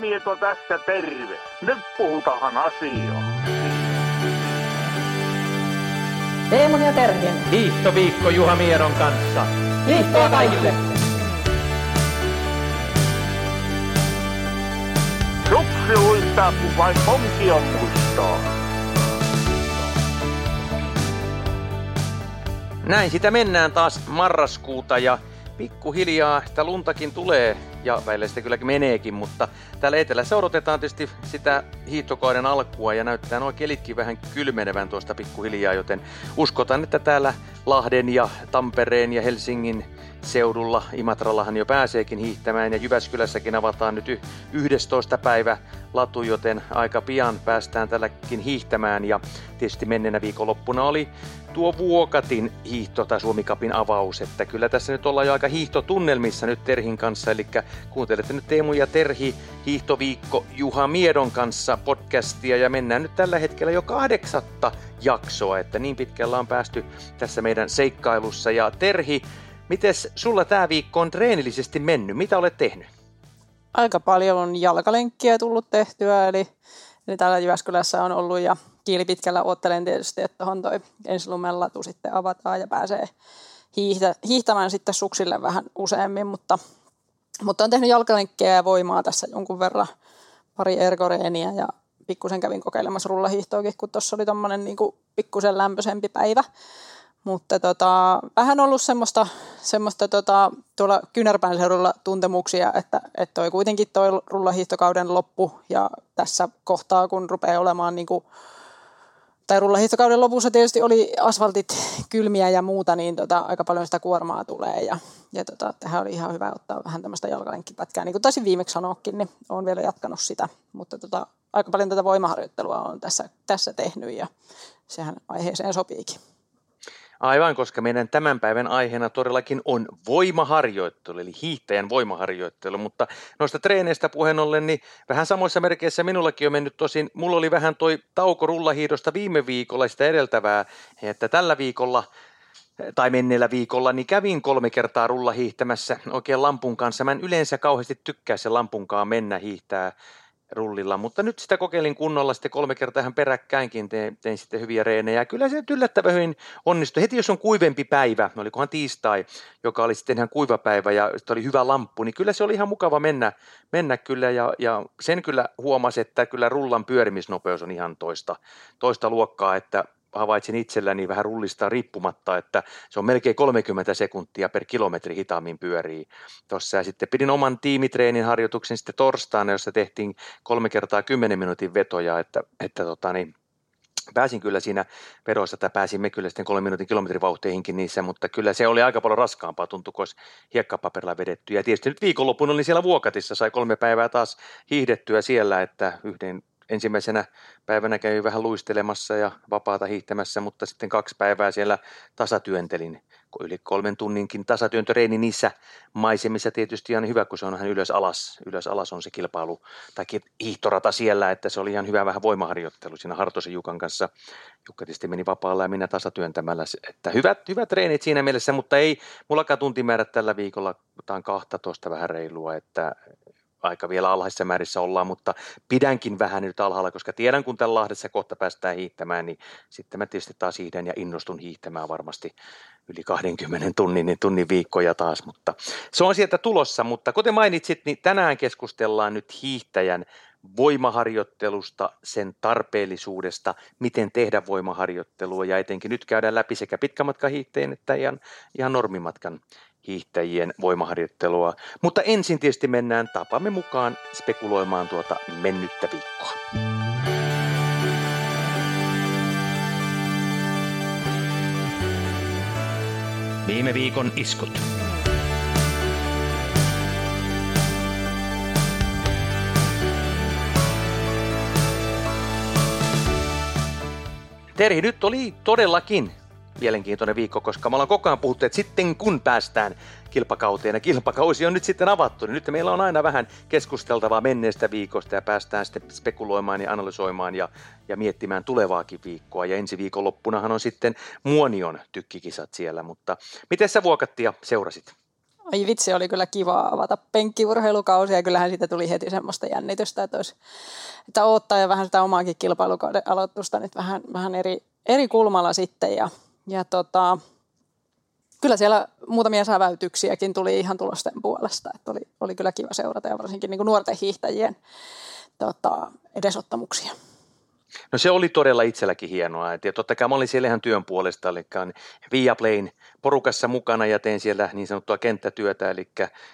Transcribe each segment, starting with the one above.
Mieto tässä terve. Nyt puhutaan asiaa. Teemun ja Terhin. Hiihtoviikko Juha Mieron kanssa. Hiihtoa kaikille! Suksi uittaa, kun vain on mustaa. Näin sitä mennään taas marraskuuta ja pikkuhiljaa sitä luntakin tulee ja välillä sitä kylläkin meneekin, mutta täällä etelässä odotetaan tietysti sitä hiihtokauden alkua ja näyttää nuo kelitkin vähän kylmenevän tuosta pikkuhiljaa, joten uskotaan, että täällä Lahden ja Tampereen ja Helsingin seudulla. Imatrallahan jo pääseekin hiihtämään ja Jyväskylässäkin avataan nyt 11. päivä latu, joten aika pian päästään tälläkin hiihtämään. Ja tietysti menneenä viikonloppuna oli tuo Vuokatin hiihto tai Suomikapin avaus, että kyllä tässä nyt ollaan jo aika hiihtotunnelmissa nyt Terhin kanssa, eli kuuntelette nyt Teemu ja Terhi hiihtoviikko Juha Miedon kanssa podcastia. Ja mennään nyt tällä hetkellä jo kahdeksatta jaksoa, että niin pitkällä on päästy tässä meidän seikkailussa. Ja Terhi, mites sulla tämä viikko on treenillisesti mennyt? Mitä olet tehnyt? Aika paljon on jalkalenkkiä tullut tehtyä, eli, eli täällä Jyväskylässä on ollut ja kiili pitkällä ottelen tietysti, että tuohon toi ensilumen latu sitten avataan ja pääsee hiihtä, hiihtämään sitten suksille vähän useammin, mutta, mutta on tehnyt jalkalenkkiä ja voimaa tässä jonkun verran, pari ergoreeniä ja pikkusen kävin kokeilemassa rullahiihtoakin, kun tuossa oli tuommoinen niin pikkusen lämpöisempi päivä. Mutta tota, vähän ollut semmoista, semmoista tota, tuolla Kynärpään seudulla tuntemuksia, että, että toi kuitenkin toi rullahiihtokauden loppu ja tässä kohtaa, kun rupeaa olemaan niin kuin, tai rullahiihtokauden lopussa tietysti oli asfaltit kylmiä ja muuta, niin tota, aika paljon sitä kuormaa tulee ja, ja tota, tähän oli ihan hyvä ottaa vähän tämmöistä jalkalenkipätkää. Niin kuin taisin viimeksi sanoakin, niin olen vielä jatkanut sitä, mutta tota, aika paljon tätä voimaharjoittelua on tässä, tässä tehnyt ja sehän aiheeseen sopiikin. Aivan, koska meidän tämän päivän aiheena todellakin on voimaharjoittelu, eli hiihtäjän voimaharjoittelu, mutta noista treeneistä puheen ollen, niin vähän samoissa merkeissä minullakin on mennyt tosin, mulla oli vähän toi tauko rullahiidosta viime viikolla sitä edeltävää, että tällä viikolla tai menneellä viikolla, niin kävin kolme kertaa rulla hiihtämässä oikein lampun kanssa. Mä en yleensä kauheasti tykkää se lampunkaan mennä hiihtää rullilla, mutta nyt sitä kokeilin kunnolla sitten kolme kertaa ihan peräkkäinkin, tein, tein sitten hyviä reenejä. Kyllä se yllättävän hyvin onnistui. Heti jos on kuivempi päivä, olikohan tiistai, joka oli sitten ihan kuiva päivä ja oli hyvä lamppu, niin kyllä se oli ihan mukava mennä, mennä kyllä ja, ja sen kyllä huomasi, että kyllä rullan pyörimisnopeus on ihan toista, toista luokkaa, että havaitsin itselläni vähän rullista riippumatta, että se on melkein 30 sekuntia per kilometri hitaammin pyörii tuossa. Ja sitten pidin oman tiimitreenin harjoituksen sitten torstaina, jossa tehtiin kolme kertaa 10 minuutin vetoja, että, että tota niin, pääsin kyllä siinä vedoissa, että pääsimme kyllä sitten kolmen minuutin kilometrivauhteihinkin niissä, mutta kyllä se oli aika paljon raskaampaa, tuntui, kun hiekkapaperilla vedetty. Ja tietysti nyt viikonloppuun oli siellä Vuokatissa, sai kolme päivää taas hiihdettyä siellä, että yhden ensimmäisenä päivänä kävin vähän luistelemassa ja vapaata hiihtämässä, mutta sitten kaksi päivää siellä tasatyöntelin. Yli kolmen tunninkin tasatyöntöreini niissä maisemissa tietysti ihan hyvä, kun se on ihan ylös alas. Ylös alas on se kilpailu tai hiihtorata siellä, että se oli ihan hyvä vähän voimaharjoittelu siinä Hartosen Jukan kanssa. Jukka tietysti meni vapaalla ja minä tasatyöntämällä. Että hyvät, hyvät treenit siinä mielessä, mutta ei mullakaan tuntimäärät tällä viikolla, jotain 12 vähän reilua, että aika vielä alhaisessa määrissä ollaan, mutta pidänkin vähän nyt alhaalla, koska tiedän, kun tällä Lahdessa kohta päästään hiihtämään, niin sitten mä tietysti taas hiihdän ja innostun hiihtämään varmasti yli 20 tunnin, niin tunnin viikkoja taas, mutta se on sieltä tulossa, mutta kuten mainitsit, niin tänään keskustellaan nyt hiihtäjän voimaharjoittelusta, sen tarpeellisuudesta, miten tehdä voimaharjoittelua ja etenkin nyt käydään läpi sekä pitkämatkan hiihteen että ihan, ihan normimatkan hiihtäjien voimaharjoittelua. Mutta ensin tietysti mennään tapamme mukaan spekuloimaan tuota mennyttä viikkoa. Viime viikon iskut. Terhi, nyt oli todellakin mielenkiintoinen viikko, koska me ollaan koko ajan puhuttu, että sitten kun päästään kilpakauteen ja kilpakausi on nyt sitten avattu, niin nyt meillä on aina vähän keskusteltavaa menneestä viikosta ja päästään sitten spekuloimaan ja analysoimaan ja, ja miettimään tulevaakin viikkoa. Ja ensi viikon loppunahan on sitten Muonion tykkikisat siellä, mutta miten sä vuokattia seurasit? Ai vitsi, oli kyllä kiva avata penkkiurheilukausi ja kyllähän siitä tuli heti semmoista jännitystä, että, olisi, että odottaa ja vähän sitä omaakin kilpailukauden aloitusta nyt vähän, vähän eri, eri kulmalla sitten ja, ja tota, kyllä siellä muutamia säväytyksiäkin tuli ihan tulosten puolesta, että oli, oli kyllä kiva seurata ja varsinkin niin kuin nuorten hiihtäjien tota, edesottamuksia. No se oli todella itselläkin hienoa. Et, ja totta kai mä olin siellä ihan työn puolesta, eli Viaplayn porukassa mukana ja tein siellä niin sanottua kenttätyötä, eli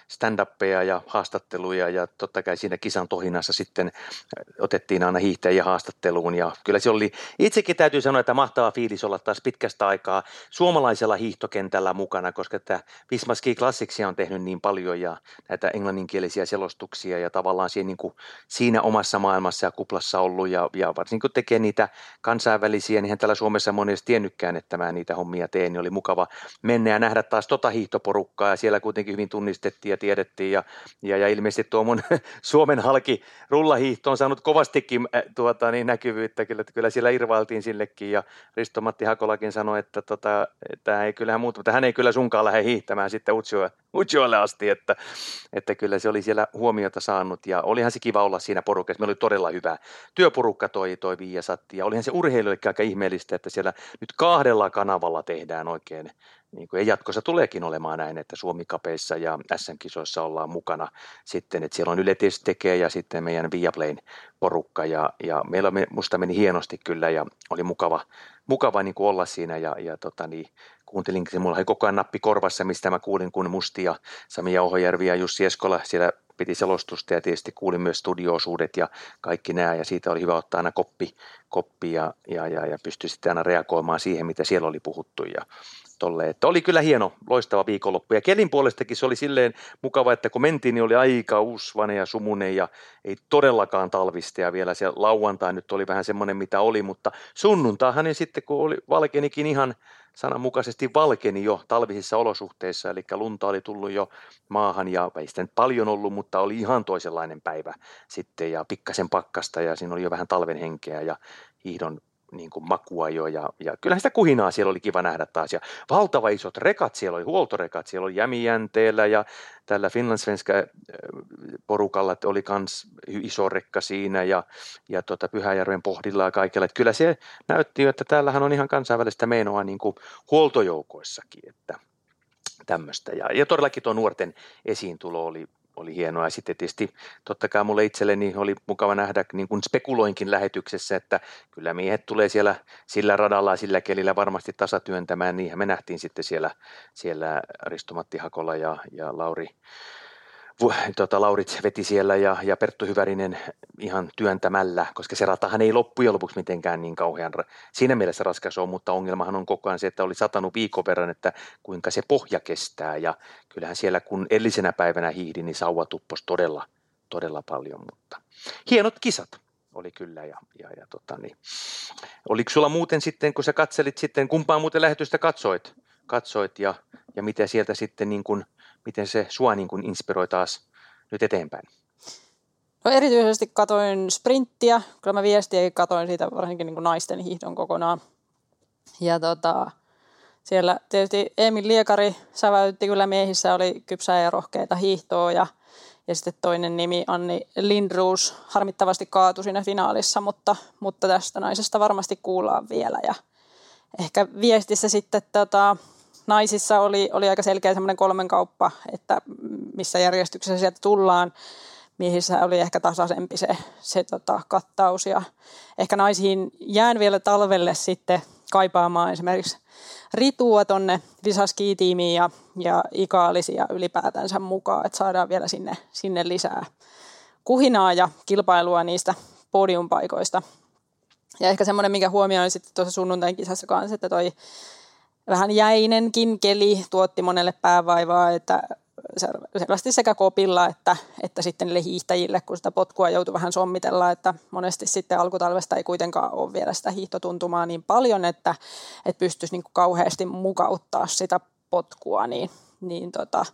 stand-uppeja ja haastatteluja. Ja totta kai siinä kisan tohinassa sitten äh, otettiin aina hiihtäjiä haastatteluun. Ja kyllä se oli, itsekin täytyy sanoa, että mahtava fiilis olla taas pitkästä aikaa suomalaisella hiihtokentällä mukana, koska tämä Visma Ski Classicsia on tehnyt niin paljon ja näitä englanninkielisiä selostuksia ja tavallaan siinä, niin kuin, siinä omassa maailmassa ja kuplassa ollut ja, ja varsinkin kun tekee niitä kansainvälisiä, niin täällä Suomessa monesti tiennytkään, että mä niitä hommia teen, niin oli mukava mennä ja nähdä taas tota hiihtoporukkaa. Ja siellä kuitenkin hyvin tunnistettiin ja tiedettiin. Ja, ja, ja ilmeisesti tuo mun Suomen halki rullahiihto on saanut kovastikin äh, tuota, niin näkyvyyttä, kyllä, että kyllä siellä irvailtiin sillekin. Ja Risto-Matti Hakolakin sanoi, että, tota, että ei kyllähän muuta, mutta hän ei kyllä sunkaan lähde hiihtämään sitten Utsjoelle asti, että, että kyllä se oli siellä huomiota saanut. Ja olihan se kiva olla siinä porukassa, meillä oli todella hyvä työporukka toi, toi Viiasatti ja olihan se urheilijoillekin aika ihmeellistä, että siellä nyt kahdella kanavalla tehdään oikein niin kuin, ja jatkossa tuleekin olemaan näin, että Suomi-kapeissa ja SM-kisoissa ollaan mukana sitten, että siellä on Yle tekee ja sitten meidän Viaplayn porukka ja, ja meillä musta meni hienosti kyllä ja oli mukava, mukava niin kuin olla siinä ja, ja tota, niin, kuuntelinkin, mulla oli koko ajan nappi korvassa, mistä mä kuulin, kun Musti ja Sami Jauhojärvi ja Jussi Eskola siellä piti selostusta ja tietysti kuulin myös studioosuudet ja kaikki nämä ja siitä oli hyvä ottaa aina koppi, koppi ja, ja, ja, ja pystyi sitten aina reagoimaan siihen, mitä siellä oli puhuttu ja tolle. Että oli kyllä hieno, loistava viikonloppu. Ja kelin puolestakin se oli silleen mukava, että kun mentiin, niin oli aika usvane ja sumunen ja ei todellakaan talvista. Ja vielä se lauantai nyt oli vähän semmoinen, mitä oli, mutta sunnuntaahan niin sitten, kun oli valkenikin ihan sananmukaisesti valkeni jo talvisissa olosuhteissa, eli lunta oli tullut jo maahan ja ei nyt paljon ollut, mutta oli ihan toisenlainen päivä sitten ja pikkasen pakkasta ja siinä oli jo vähän talven henkeä ja hiihdon niin kuin makua jo ja, ja kyllähän sitä kuhinaa siellä oli kiva nähdä taas ja valtava isot rekat siellä oli, huoltorekat siellä oli Jämijänteellä ja tällä Finlandsvenska äh, porukalla oli myös iso rekka siinä ja, ja tota Pyhäjärven pohdilla ja kaikilla. Että kyllä se näytti jo, että täällähän on ihan kansainvälistä menoa niin kuin huoltojoukoissakin, että tämmöistä. Ja, ja todellakin tuo nuorten esiintulo oli, oli hienoa. Ja sitten tietysti totta kai mulle itselleni oli mukava nähdä, niin kuin spekuloinkin lähetyksessä, että kyllä miehet tulee siellä sillä radalla ja sillä kelillä varmasti tasatyöntämään. Niin me nähtiin sitten siellä, siellä Risto-Matti Hakola ja, ja Lauri, tota, Laurit veti siellä ja, ja Perttu Hyvärinen ihan työntämällä, koska se ratahan ei loppujen lopuksi mitenkään niin kauhean siinä mielessä raskas ole, mutta ongelmahan on koko ajan se, että oli satanut viikon verran, että kuinka se pohja kestää ja kyllähän siellä kun edellisenä päivänä hiihdin, niin sauva tupposi todella, todella paljon, mutta hienot kisat oli kyllä ja, ja, ja tota niin. Oliko sulla muuten sitten, kun sä katselit sitten, kumpaa muuten lähetystä katsoit, katsoit ja, ja miten sieltä sitten niin kuin – miten se sua niin kuin inspiroi taas nyt eteenpäin? No erityisesti katoin sprinttiä, kyllä mä viestiä katoin siitä varsinkin niin kuin naisten hiihdon kokonaan. Ja tota, siellä tietysti Emil Liekari säväytti kyllä miehissä, oli kypsää ja rohkeita hiihtoa ja, ja sitten toinen nimi Anni Lindruus harmittavasti kaatui siinä finaalissa, mutta, mutta tästä naisesta varmasti kuullaan vielä ja ehkä viestissä sitten tota, naisissa oli, oli aika selkeä semmoinen kolmen kauppa, että missä järjestyksessä sieltä tullaan. Miehissä oli ehkä tasaisempi se, se tota, kattaus ja ehkä naisiin jään vielä talvelle sitten kaipaamaan esimerkiksi Ritua tonne Visaski-tiimiin ja, ja Ikaalisia ylipäätänsä mukaan, että saadaan vielä sinne, sinne lisää kuhinaa ja kilpailua niistä podiumpaikoista. Ja ehkä semmoinen, mikä huomioin sitten tuossa sunnuntain kisassa kanssa, että toi vähän jäinenkin keli tuotti monelle päävaivaa, että selvästi sekä kopilla että, että sitten niille hiihtäjille, kun sitä potkua joutui vähän sommitella, että monesti sitten alkutalvesta ei kuitenkaan ole vielä sitä hiihtotuntumaa niin paljon, että, että pystyisi niin kauheasti mukauttaa sitä potkua, niin niin tota,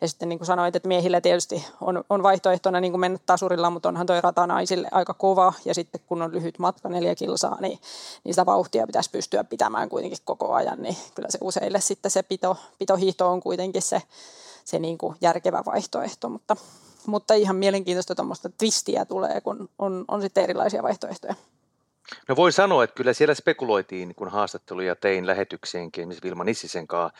ja sitten niin kuin sanoit, että miehillä tietysti on, on vaihtoehtona niin kuin mennä tasurilla, mutta onhan toi rata naisille aika kova. Ja sitten kun on lyhyt matka, neljä kilsaa, niin, niin sitä vauhtia pitäisi pystyä pitämään kuitenkin koko ajan. Niin kyllä se useille sitten se pito, pitohiihto on kuitenkin se, se niin kuin järkevä vaihtoehto, mutta, mutta ihan mielenkiintoista tuommoista twistiä tulee, kun on, on sitten erilaisia vaihtoehtoja. No voi sanoa, että kyllä siellä spekuloitiin, kun haastatteluja tein lähetykseenkin, missä Vilma Nissisen kanssa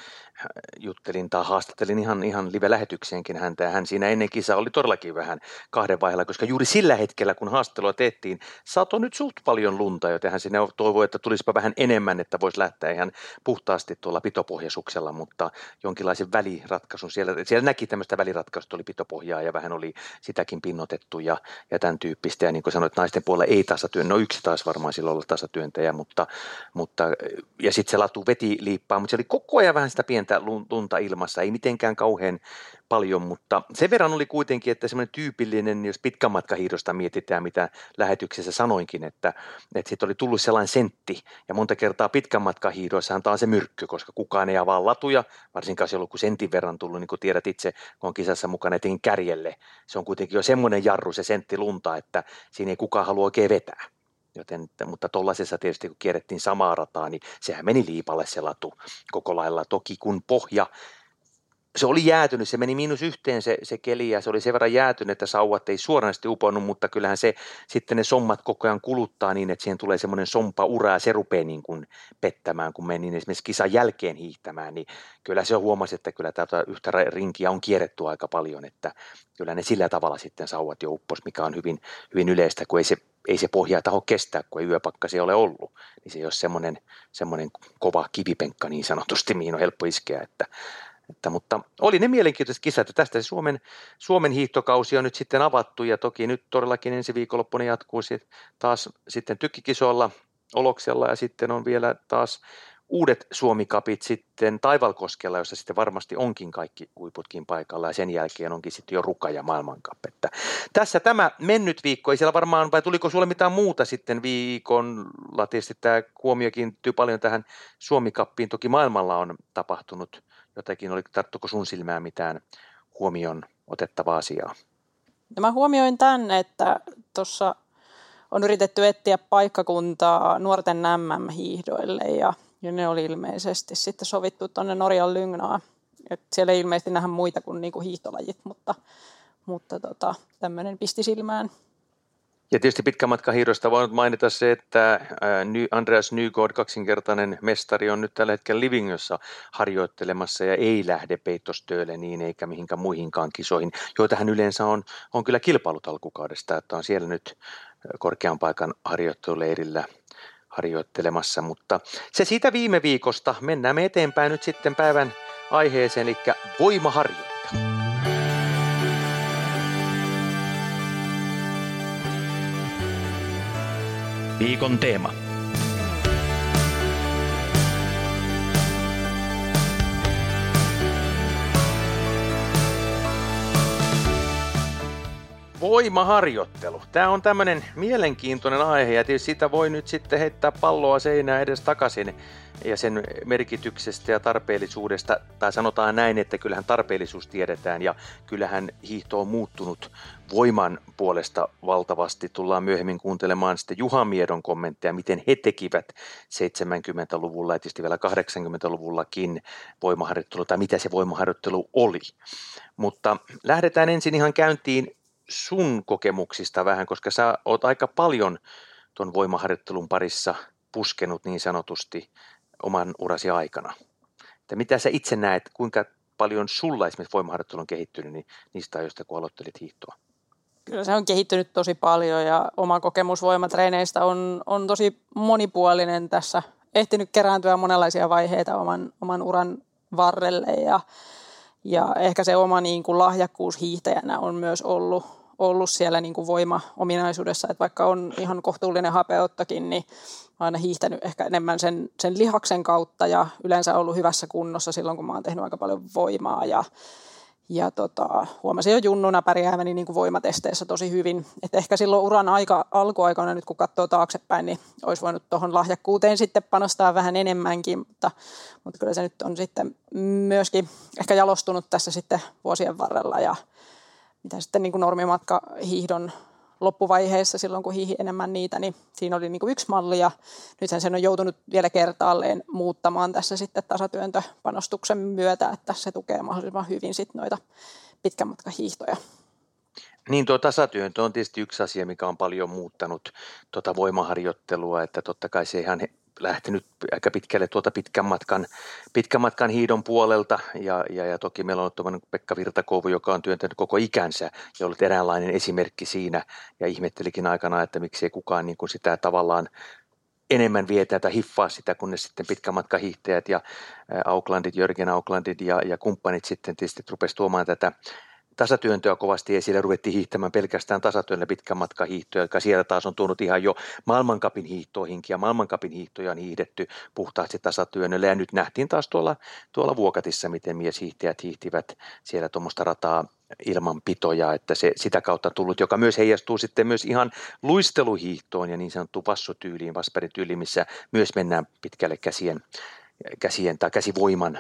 juttelin tai haastattelin ihan, ihan live-lähetykseenkin häntä. Hän siinä ennen kisaa oli todellakin vähän kahden vaiheella, koska juuri sillä hetkellä, kun haastattelua tehtiin, saatoi nyt suht paljon lunta, joten hän sinne toivoi, että tulisipa vähän enemmän, että voisi lähteä ihan puhtaasti tuolla pitopohjasuksella, mutta jonkinlaisen väliratkaisun. Siellä, siellä näki tämmöistä väliratkaisusta, oli pitopohjaa ja vähän oli sitäkin pinnotettu ja, ja tämän tyyppistä. Ja niin kuin sanoit, naisten puolella ei tasatyön, no yksi taas varmaan silloin olla tasatyöntäjä, mutta, mutta ja sitten se latu veti liippaa, mutta se oli koko ajan vähän sitä pientä lunta ilmassa, ei mitenkään kauhean paljon, mutta sen verran oli kuitenkin, että semmoinen tyypillinen, jos pitkän matkahiidosta mietitään, mitä lähetyksessä sanoinkin, että, että siitä oli tullut sellainen sentti, ja monta kertaa pitkän matkahiidoissa on se myrkky, koska kukaan ei avaa latuja, varsinkaan se on ollut kuin sentin verran tullut, niin kuin tiedät itse, kun on kisassa mukana etenkin kärjelle. Se on kuitenkin jo semmoinen jarru, se sentti lunta, että siinä ei kukaan halua oikein vetää. Joten, mutta tuollaisessa tietysti kun kierrettiin samaa rataa, niin sehän meni liipalle se latu koko lailla. Toki kun pohja, se oli jäätynyt, se meni miinus yhteen se, se keli ja se oli sen verran jäätynyt, että sauvat ei suoranaisesti uponnut, mutta kyllähän se sitten ne sommat koko ajan kuluttaa niin, että siihen tulee semmoinen sompa ura ja se rupeaa niin kuin pettämään, kun meni esimerkiksi kisan jälkeen hiihtämään, niin kyllä se huomasi, että kyllä tätä yhtä rinkiä on kierretty aika paljon, että kyllä ne sillä tavalla sitten sauvat jo uppos, mikä on hyvin, hyvin yleistä, kun ei se ei se pohjaa taho kestää, kun ei yöpakkasi ole ollut. Niin se ei ole semmoinen, semmoinen kova kivipenkka niin sanotusti, mihin on helppo iskeä. Että, että, mutta oli ne mielenkiintoiset kisat, että tästä se Suomen, Suomen hiihtokausi on nyt sitten avattu ja toki nyt todellakin ensi viikonloppuna jatkuu sit taas sitten tykkikisoilla Oloksella ja sitten on vielä taas uudet Suomikapit sitten Taivalkoskella, jossa sitten varmasti onkin kaikki huiputkin paikalla ja sen jälkeen onkin sitten jo Ruka ja maailmankap. Että tässä tämä mennyt viikko, ei siellä varmaan, vai tuliko sulle mitään muuta sitten viikolla? Tietysti tämä huomio kiinnittyy paljon tähän Suomikappiin, toki maailmalla on tapahtunut jotakin, oli tarttuko sun silmään mitään huomion otettavaa asiaa? No mä huomioin tämän, että tuossa on yritetty etsiä paikkakuntaa nuorten MM-hiihdoille ja ja ne oli ilmeisesti sitten sovittu tuonne Norjan Lyngnaa. Et siellä ei ilmeisesti nähdä muita kuin niinku hiihtolajit, mutta, mutta tota, tämmöinen pisti silmään. Ja tietysti pitkä matka hiirosta voin mainita se, että Andreas Nygård, kaksinkertainen mestari, on nyt tällä hetkellä Livingössä harjoittelemassa ja ei lähde peitostöölle niin eikä mihinkään muihinkaan kisoihin, joita hän yleensä on, on kyllä kilpailut alkukaudesta, että on siellä nyt korkean paikan harjoitteluleirillä harjoittelemassa, mutta se siitä viime viikosta. Mennään me eteenpäin nyt sitten päivän aiheeseen, eli voimaharjoittelu. Viikon teema. Voimaharjoittelu. Tämä on tämmöinen mielenkiintoinen aihe ja tietysti sitä voi nyt sitten heittää palloa seinään edes takaisin ja sen merkityksestä ja tarpeellisuudesta, tai sanotaan näin, että kyllähän tarpeellisuus tiedetään ja kyllähän hiihto on muuttunut voiman puolesta valtavasti. Tullaan myöhemmin kuuntelemaan sitten Juha Miedon kommentteja, miten he tekivät 70-luvulla ja tietysti vielä 80-luvullakin voimaharjoittelu, tai mitä se voimaharjoittelu oli. Mutta lähdetään ensin ihan käyntiin sun kokemuksista vähän, koska sä oot aika paljon tuon voimaharjoittelun parissa puskenut niin sanotusti oman urasi aikana. Että mitä sä itse näet, kuinka paljon sulla esimerkiksi voimaharjoittelu on kehittynyt niin niistä ajoista, kun aloittelit hiihtoa? Kyllä se on kehittynyt tosi paljon ja oma kokemus voimatreeneistä on, on tosi monipuolinen tässä. Ehtinyt kerääntyä monenlaisia vaiheita oman, oman uran varrelle ja ja ehkä se oma niin kuin lahjakkuus hiihtäjänä on myös ollut, ollut siellä niin kuin voima-ominaisuudessa, että vaikka on ihan kohtuullinen hapeottakin, niin aina hiihtänyt ehkä enemmän sen, sen lihaksen kautta ja yleensä ollut hyvässä kunnossa silloin, kun mä oon tehnyt aika paljon voimaa ja ja tota, huomasin jo junnuna pärjääväni niin kuin voimatesteissä tosi hyvin. Et ehkä silloin uran aika, alkuaikana, nyt kun katsoo taaksepäin, niin olisi voinut tuohon lahjakkuuteen sitten panostaa vähän enemmänkin, mutta, mutta kyllä se nyt on sitten myöskin ehkä jalostunut tässä sitten vuosien varrella ja mitä sitten niin kuin normimatka hiihdon loppuvaiheessa silloin, kun hiihi enemmän niitä, niin siinä oli niin kuin yksi malli ja nythän sen on joutunut vielä kertaalleen muuttamaan tässä sitten tasatyöntöpanostuksen myötä, että se tukee mahdollisimman hyvin sitten noita pitkän matkan hiihtoja. Niin tuo tasatyöntö on tietysti yksi asia, mikä on paljon muuttanut tuota voimaharjoittelua, että totta kai se ihan lähtenyt aika pitkälle tuota pitkän matkan, pitkän matkan hiidon puolelta. Ja, ja, ja toki meillä on ollut Pekka Virtakoulu, joka on työntänyt koko ikänsä ja ollut eräänlainen esimerkki siinä. Ja ihmettelikin aikana, että miksei kukaan niin kuin sitä tavallaan enemmän vietää tai hiffaa sitä, kunnes sitten pitkän matkan hiihtäjät ja Aucklandit, Jörgen Aucklandit ja, ja kumppanit sitten tietysti rupesivat tuomaan tätä tasatyöntöä kovasti esille, ruvettiin hiihtämään pelkästään tasatyöllä pitkän matkan hiihtoja, joka siellä taas on tuonut ihan jo maailmankapin hiihtoihinkin, ja maailmankapin hiihtoja on hiihdetty puhtaasti tasatyönnöllä, ja nyt nähtiin taas tuolla, tuolla Vuokatissa, miten mieshiihtäjät hiihtivät siellä tuommoista rataa ilman pitoja, että se sitä kautta tullut, joka myös heijastuu sitten myös ihan luisteluhiihtoon ja niin sanottu vassotyyliin, vasperityyliin, missä myös mennään pitkälle käsien, käsien tai käsivoiman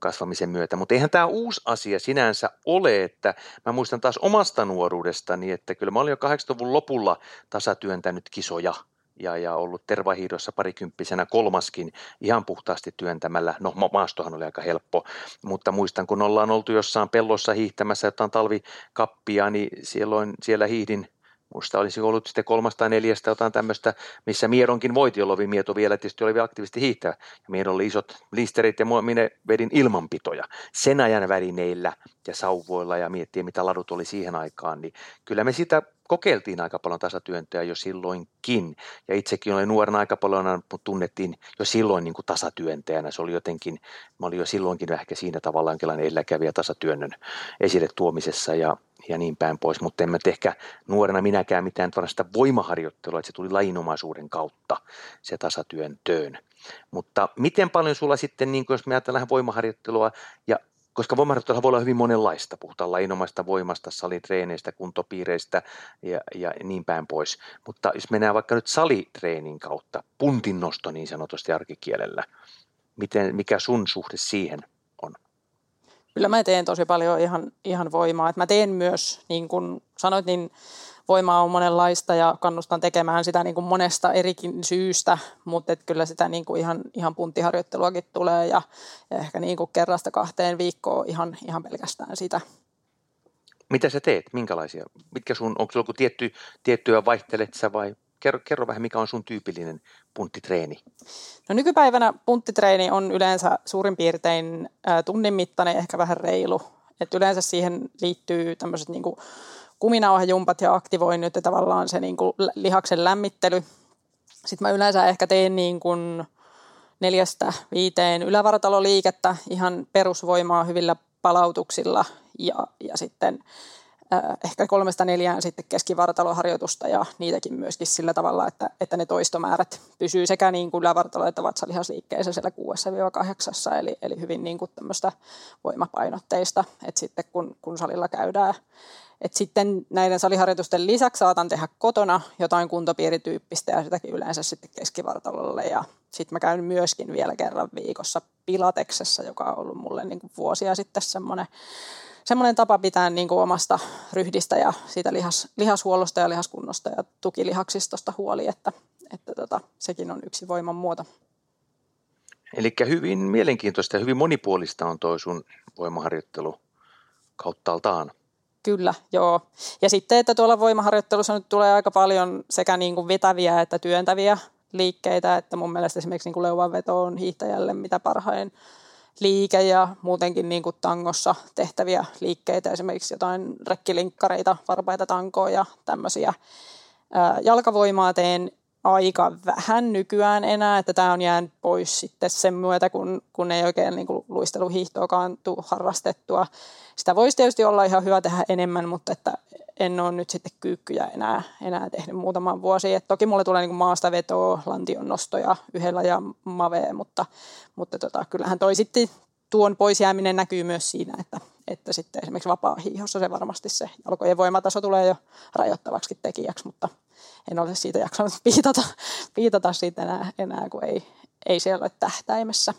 kasvamisen myötä. Mutta eihän tämä uusi asia sinänsä ole, että mä muistan taas omasta nuoruudestani, että kyllä mä olin jo 80-luvun lopulla tasatyöntänyt kisoja ja, ja ollut tervahiidossa parikymppisenä kolmaskin ihan puhtaasti työntämällä. No maastohan oli aika helppo, mutta muistan kun ollaan oltu jossain pellossa hiihtämässä jotain talvikappia, niin silloin siellä hiihdin Musta olisi ollut sitten kolmasta tai neljästä jotain tämmöistä, missä Mieronkin voiti, jolloin Mieto vielä tietysti oli vielä aktiivisesti hiihtäjä. Ja Mieron oli isot listerit ja minä vedin ilmanpitoja. Sen ajan välineillä ja sauvoilla ja miettiä, mitä ladut oli siihen aikaan, niin kyllä me sitä kokeiltiin aika paljon tasatyöntöä jo silloinkin. Ja itsekin olin nuorena aika paljon, mutta tunnettiin jo silloin niin kuin tasatyöntäjänä. Se oli jotenkin, mä olin jo silloinkin ehkä siinä tavallaan jonkinlainen edelläkävijä tasatyönnön esille tuomisessa ja, ja niin päin pois. Mutta en mä ehkä nuorena minäkään mitään sitä voimaharjoittelua, että se tuli lainomaisuuden kautta se tasatyöntöön. Mutta miten paljon sulla sitten, niin jos me ajatellaan voimaharjoittelua ja koska voimaharjoittelua voi olla hyvin monenlaista. Puhutaan lainomaista voimasta, salitreeneistä, kuntopiireistä ja, ja niin päin pois. Mutta jos mennään vaikka nyt salitreenin kautta, puntin nosto niin sanotusti arkikielellä, miten, mikä sun suhde siihen on? Kyllä mä teen tosi paljon ihan, ihan voimaa. Et mä teen myös, niin kuin sanoit, niin voimaa on monenlaista ja kannustan tekemään sitä niin kuin monesta erikin syystä, mutta et kyllä sitä niin kuin ihan, ihan punttiharjoitteluakin tulee ja, ja ehkä niin kuin kerrasta kahteen viikkoon ihan, ihan pelkästään sitä. Mitä sä teet? Minkälaisia? Mitkä sun, onko sulla joku tietty, tiettyä vaihtelet sä vai kerro, kerro vähän, mikä on sun tyypillinen punttitreeni? No nykypäivänä punttitreeni on yleensä suurin piirtein tunnin mittainen, ehkä vähän reilu. Et yleensä siihen liittyy tämmöiset niin kuin kuminauhajumpat ja aktivoinnit ja tavallaan se niin kuin lihaksen lämmittely. Sitten mä yleensä ehkä teen niin kuin neljästä viiteen ylävartaloliikettä ihan perusvoimaa hyvillä palautuksilla ja, ja sitten äh, ehkä kolmesta neljään sitten keskivartaloharjoitusta ja niitäkin myöskin sillä tavalla, että, että ne toistomäärät pysyy sekä niin kuin ylävartalo- että vatsalihasliikkeessä siellä 6-8, eli, eli hyvin niin kuin tämmöistä voimapainotteista, että sitten kun, kun salilla käydään et sitten näiden saliharjoitusten lisäksi saatan tehdä kotona jotain kuntopiirityyppistä ja sitäkin yleensä sitten keskivartalolle. Ja sitten mä käyn myöskin vielä kerran viikossa Pilateksessa, joka on ollut mulle niin kuin vuosia sitten semmoinen semmoinen tapa pitää niin kuin omasta ryhdistä ja siitä lihas, lihashuollosta ja lihaskunnosta ja tukilihaksistosta huoli, että, että tota, sekin on yksi voiman muoto. Eli hyvin mielenkiintoista ja hyvin monipuolista on toi sun voimaharjoittelu kauttaaltaan. Kyllä, joo. Ja sitten, että tuolla voimaharjoittelussa nyt tulee aika paljon sekä niin kuin vetäviä että työntäviä liikkeitä, että mun mielestä esimerkiksi niin leuvanveto on hiihtäjälle mitä parhain liike ja muutenkin niin kuin tangossa tehtäviä liikkeitä, esimerkiksi jotain rekkilinkkareita, varpaita tankoa ja tämmöisiä. Jalkavoimaa teen aika vähän nykyään enää, että tämä on jäänyt pois sitten sen myötä, kun, kun ei oikein niin luisteluhiihtoakaan tule harrastettua. Sitä voisi tietysti olla ihan hyvä tehdä enemmän, mutta että en ole nyt sitten kyykkyjä enää, enää tehnyt muutaman vuosi. Et toki mulle tulee niin maasta vetoa, lantion nostoja yhdellä ja mavee, mutta, mutta tota, kyllähän toi sitten tuon pois jääminen näkyy myös siinä, että, että sitten esimerkiksi vapaa-hiihossa se varmasti se jalkojen voimataso tulee jo rajoittavaksi tekijäksi, mutta en ole siitä jaksanut piitata, piitata siitä enää, enää kun ei, ei siellä ole tähtäimessä.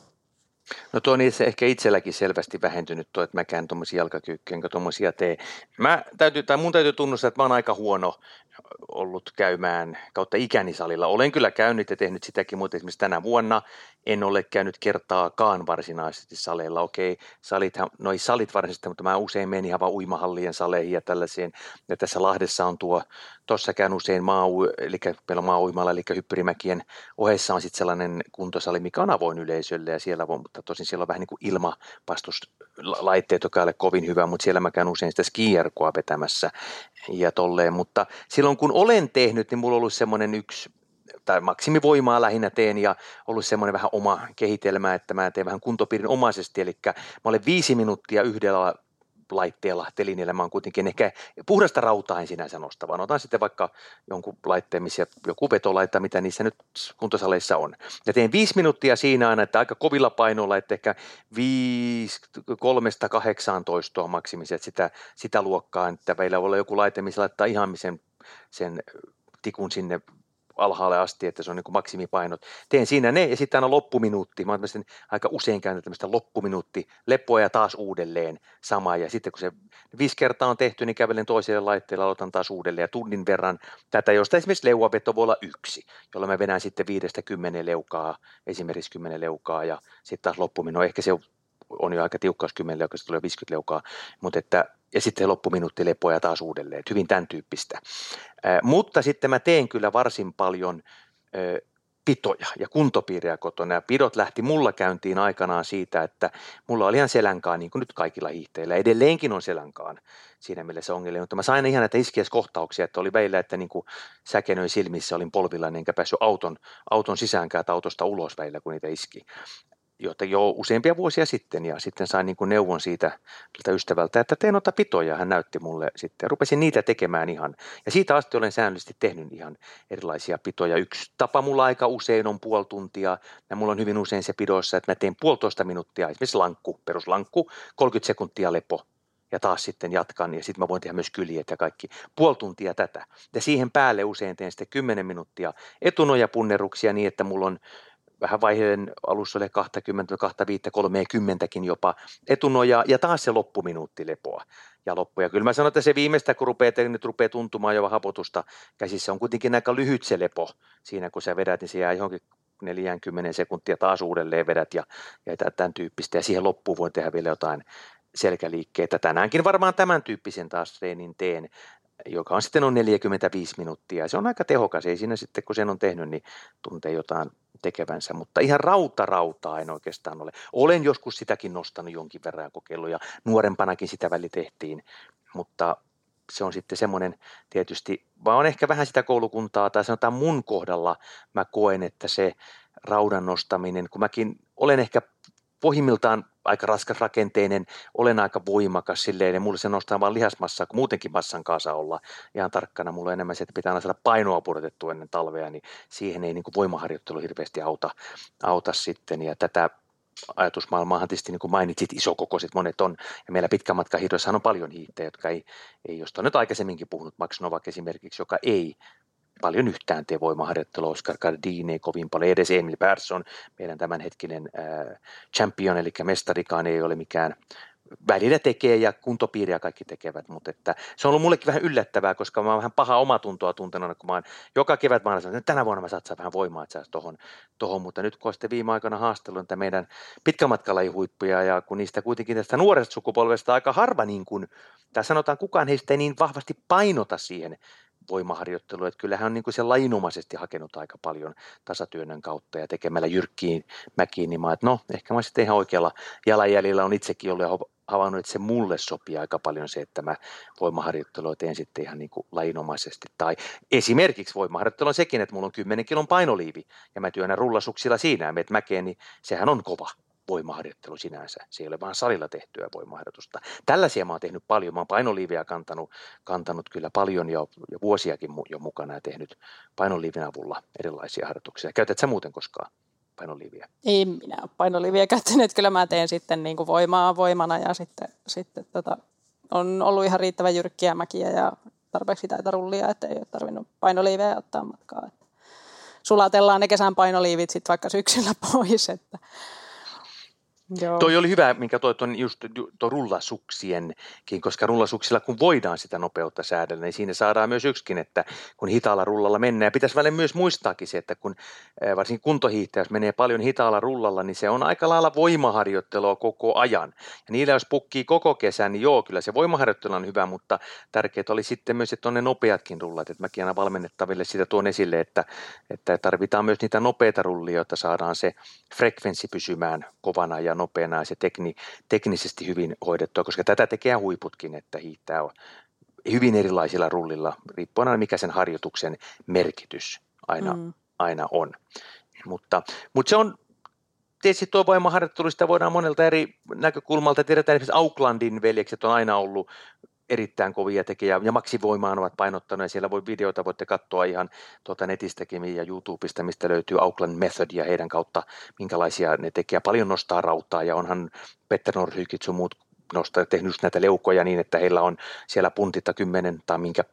No tuo on itse, ehkä itselläkin selvästi vähentynyt tuo, että mäkään tuommoisia jalkakyykkyjä enkä tuommoisia tee. Mä täytyy, tai mun täytyy tunnustaa, että mä oon aika huono ollut käymään kautta ikäni salilla. Olen kyllä käynyt ja tehnyt sitäkin, mutta esimerkiksi tänä vuonna en ole käynyt kertaakaan varsinaisesti saleilla. Okei, salit, no ei salit varsinaisesti, mutta mä usein menin ihan vaan uimahallien saleihin ja tällaisiin. Ja tässä Lahdessa on tuo, tuossa käyn usein maa, eli meillä on maa eli hyppyrimäkien ohessa on sitten sellainen kuntosali, mikä on avoin yleisölle ja siellä voi, mutta tosin siellä on vähän niin kuin ilmapastuslaitteet, joka ei ole kovin hyvä, mutta siellä mä käyn usein sitä skierkoa vetämässä ja tolleen. Mutta silloin kun olen tehnyt, niin mulla on ollut semmoinen yksi tai maksimivoimaa lähinnä teen ja ollut semmoinen vähän oma kehitelmä, että mä teen vähän kuntopiirin omaisesti, eli mä olen viisi minuuttia yhdellä laitteella, telineellä mä oon kuitenkin ehkä puhdasta rautaa en sinänsä nosta, vaan otan sitten vaikka jonkun laitteen, missä joku vetolaita, mitä niissä nyt kuntosaleissa on. Ja teen viisi minuuttia siinä aina, että aika kovilla painoilla, että ehkä viisi, kolmesta kahdeksaan toistoa maksimisia, että sitä, sitä luokkaa, että meillä voi olla joku laite, missä laittaa ihan sen, sen tikun sinne alhaalle asti, että se on niin kuin maksimipainot. Teen siinä ne ja sitten aina loppuminuutti. Mä olen aika usein käynyt tämmöistä loppuminuutti lepoa ja taas uudelleen sama. Ja sitten kun se viisi kertaa on tehty, niin kävelen toiselle laitteelle, aloitan taas uudelleen ja tunnin verran tätä, josta esimerkiksi leuaveto voi olla yksi, jolloin mä vedän sitten viidestä kymmenen leukaa, esimerkiksi kymmenen leukaa ja sitten taas loppuminut. Ehkä se on jo aika tiukkaus 10 leukaa, tulee 50 leukaa, mutta että, ja sitten loppuminuutti lepoja taas uudelleen, että hyvin tämän tyyppistä. Ää, mutta sitten mä teen kyllä varsin paljon ää, pitoja ja kuntopiirejä kotona. Ja pidot lähti mulla käyntiin aikanaan siitä, että mulla oli ihan selänkaan, niin kuin nyt kaikilla hiihteillä. Edelleenkin on selänkaan siinä mielessä ongelmia, mutta mä sain ihan näitä iskieskohtauksia, että oli väillä, että niin kuin silmissä, olin polvilla, enkä päässyt auton, auton sisäänkään tai autosta ulos väillä, kun niitä iski jota jo useampia vuosia sitten ja sitten sain niin kuin neuvon siitä ystävältä, että teen noita pitoja. Hän näytti mulle sitten rupesin niitä tekemään ihan. Ja siitä asti olen säännöllisesti tehnyt ihan erilaisia pitoja. Yksi tapa mulla aika usein on puoli tuntia ja mulla on hyvin usein se pidoissa, että mä teen puolitoista minuuttia, esimerkiksi lankku, peruslankku, 30 sekuntia lepo ja taas sitten jatkan ja sitten mä voin tehdä myös kyljet ja kaikki. Puoli tuntia tätä. Ja siihen päälle usein teen sitten 10 minuuttia etunojapunneruksia niin, että mulla on vähän vaiheen alussa oli 20, 25, 30 jopa etunoja ja taas se loppuminuutti lepoa ja loppuja. Kyllä mä sanon, että se viimeistä, kun rupeaa, nyt rupeaa tuntumaan jo hapotusta käsissä, on kuitenkin aika lyhyt se lepo siinä, kun sä vedät, niin se jää johonkin 40 sekuntia taas uudelleen vedät ja, ja tämän tyyppistä. Ja siihen loppuun voi tehdä vielä jotain selkäliikkeitä. Tänäänkin varmaan tämän tyyppisen taas treenin teen, joka on sitten on 45 minuuttia. Se on aika tehokas, ei siinä sitten kun sen on tehnyt, niin tuntee jotain tekevänsä, mutta ihan rauta rautaa en oikeastaan ole. Olen joskus sitäkin nostanut jonkin verran ja kokeillut ja nuorempanakin sitä väli tehtiin, mutta se on sitten semmoinen tietysti, vaan on ehkä vähän sitä koulukuntaa tai sanotaan mun kohdalla mä koen, että se raudan nostaminen, kun mäkin olen ehkä pohjimmiltaan aika raskas rakenteinen, olen aika voimakas silleen, ja mulle se nostaa vaan lihasmassaa, kun muutenkin massan kanssa olla ihan tarkkana. Mulla on enemmän se, että pitää aina saada painoa pudotettua ennen talvea, niin siihen ei niin kuin voimaharjoittelu hirveästi auta, auta sitten, ja tätä ajatusmaailmaahan tietysti niin kuin mainitsit, isokokoiset monet on, ja meillä matkan hiidoissahan on paljon hiihtejä, jotka ei, ei josta on nyt aikaisemminkin puhunut, Max Novak esimerkiksi, joka ei paljon yhtään tee voimaharjoittelua. Oscar Gardini ei kovin paljon, edes Emil Persson, meidän tämänhetkinen äh, champion, eli mestarikaan ei ole mikään välillä tekee ja kuntopiiriä kaikki tekevät, mutta että se on ollut mullekin vähän yllättävää, koska mä oon vähän paha omatuntoa tuntenut, kun mä oon joka kevät mä että tänä vuonna mä satsaan vähän voimaa että tohon, tohon, mutta nyt kun sitten viime aikoina haastellut että meidän pitkämatkalla huippuja ja kun niistä kuitenkin tästä nuoresta sukupolvesta aika harva niin kuin, tai sanotaan kukaan heistä ei niin vahvasti painota siihen voimaharjoittelu, että kyllähän on niin kuin se lainomaisesti hakenut aika paljon tasatyönnön kautta ja tekemällä jyrkkiin mäkiin, niin mä että no, ehkä mä sitten ihan oikealla jalanjäljellä on itsekin ollut havainnut, että se mulle sopii aika paljon se, että mä voimaharjoittelua teen sitten ihan niin kuin lainomaisesti. Tai esimerkiksi voimaharjoittelu on sekin, että mulla on 10 kilon painoliivi ja mä työnnän rullasuksilla siinä ja meet mäkeen, niin sehän on kova voimaharjoittelu sinänsä. Se ei ole vaan salilla tehtyä voimaharjoitusta. Tällaisia mä oon tehnyt paljon. Mä oon painoliiviä kantanut, kantanut kyllä paljon jo, jo vuosiakin jo mukana ja tehnyt painoliivin avulla erilaisia harjoituksia. Käytät sä muuten koskaan painoliiviä? Ei minä ole painoliiviä käyttänyt. Kyllä mä teen sitten niin kuin voimaa voimana ja sitten, sitten tota, on ollut ihan riittävän jyrkkiä mäkiä ja tarpeeksi taita rullia, että ei ole tarvinnut painoliivejä ottaa matkaa. Sulatellaan ne kesän painoliivit sitten vaikka syksyllä pois, että Joo. Toi oli hyvä, minkä toi tuon just tuo rullasuksienkin, koska rullasuksilla kun voidaan sitä nopeutta säädellä, niin siinä saadaan myös yksikin, että kun hitaalla rullalla mennään. Ja pitäisi välillä myös muistaakin se, että kun eh, varsinkin kuntohiihtäjä, jos menee paljon hitaalla rullalla, niin se on aika lailla voimaharjoittelua koko ajan. Ja niillä jos pukkii koko kesän, niin joo, kyllä se voimaharjoittelu on hyvä, mutta tärkeää oli sitten myös, että on ne nopeatkin rullat. Että mäkin aina valmennettaville sitä tuon esille, että, että tarvitaan myös niitä nopeita rullia, jotta saadaan se frekvenssi pysymään kovana ja nopeana ja se tekni, teknisesti hyvin hoidettua, koska tätä tekee huiputkin, että hiihtää hyvin erilaisilla rullilla, riippuen aina mikä sen harjoituksen merkitys aina, mm. aina on. Mutta, mutta se on tietysti tuo voimaharjoittelu, sitä voidaan monelta eri näkökulmalta. Tiedetään esimerkiksi Aucklandin veljekset on aina ollut erittäin kovia tekijä ja maksivoimaan ovat painottaneet. Siellä voi videoita voitte katsoa ihan tuota netistäkin ja YouTubesta, mistä löytyy Auckland Method ja heidän kautta, minkälaisia ne tekee. Paljon nostaa rautaa ja onhan Petter Norhykit sun muut nostaa, tehnyt näitä leukoja niin, että heillä on siellä puntitta kymmenen tai minkä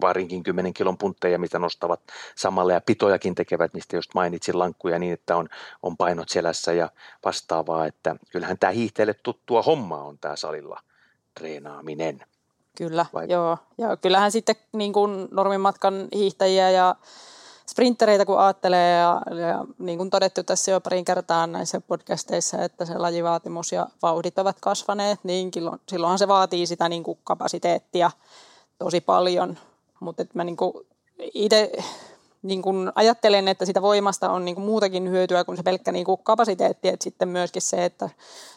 varinkin 10 kilon puntteja, mitä nostavat samalla ja pitojakin tekevät, mistä just mainitsin lankkuja niin, että on, on painot selässä ja vastaavaa, että kyllähän tämä hiihteelle tuttua hommaa on tämä salilla treenaaminen. Kyllä, Vai? joo. Ja kyllähän sitten niin kuin normimatkan hiihtäjiä ja sprintereitä kun ajattelee ja, ja niin kuin todettu tässä jo parin kertaa näissä podcasteissa, että se lajivaatimus ja vauhdit ovat kasvaneet, niin silloinhan se vaatii sitä niin kuin kapasiteettia tosi paljon. Mutta mä niin itse niin kuin ajattelen, että sitä voimasta on niin kuin muutakin hyötyä kuin se pelkkä niin kuin kapasiteetti, että sitten myöskin se, että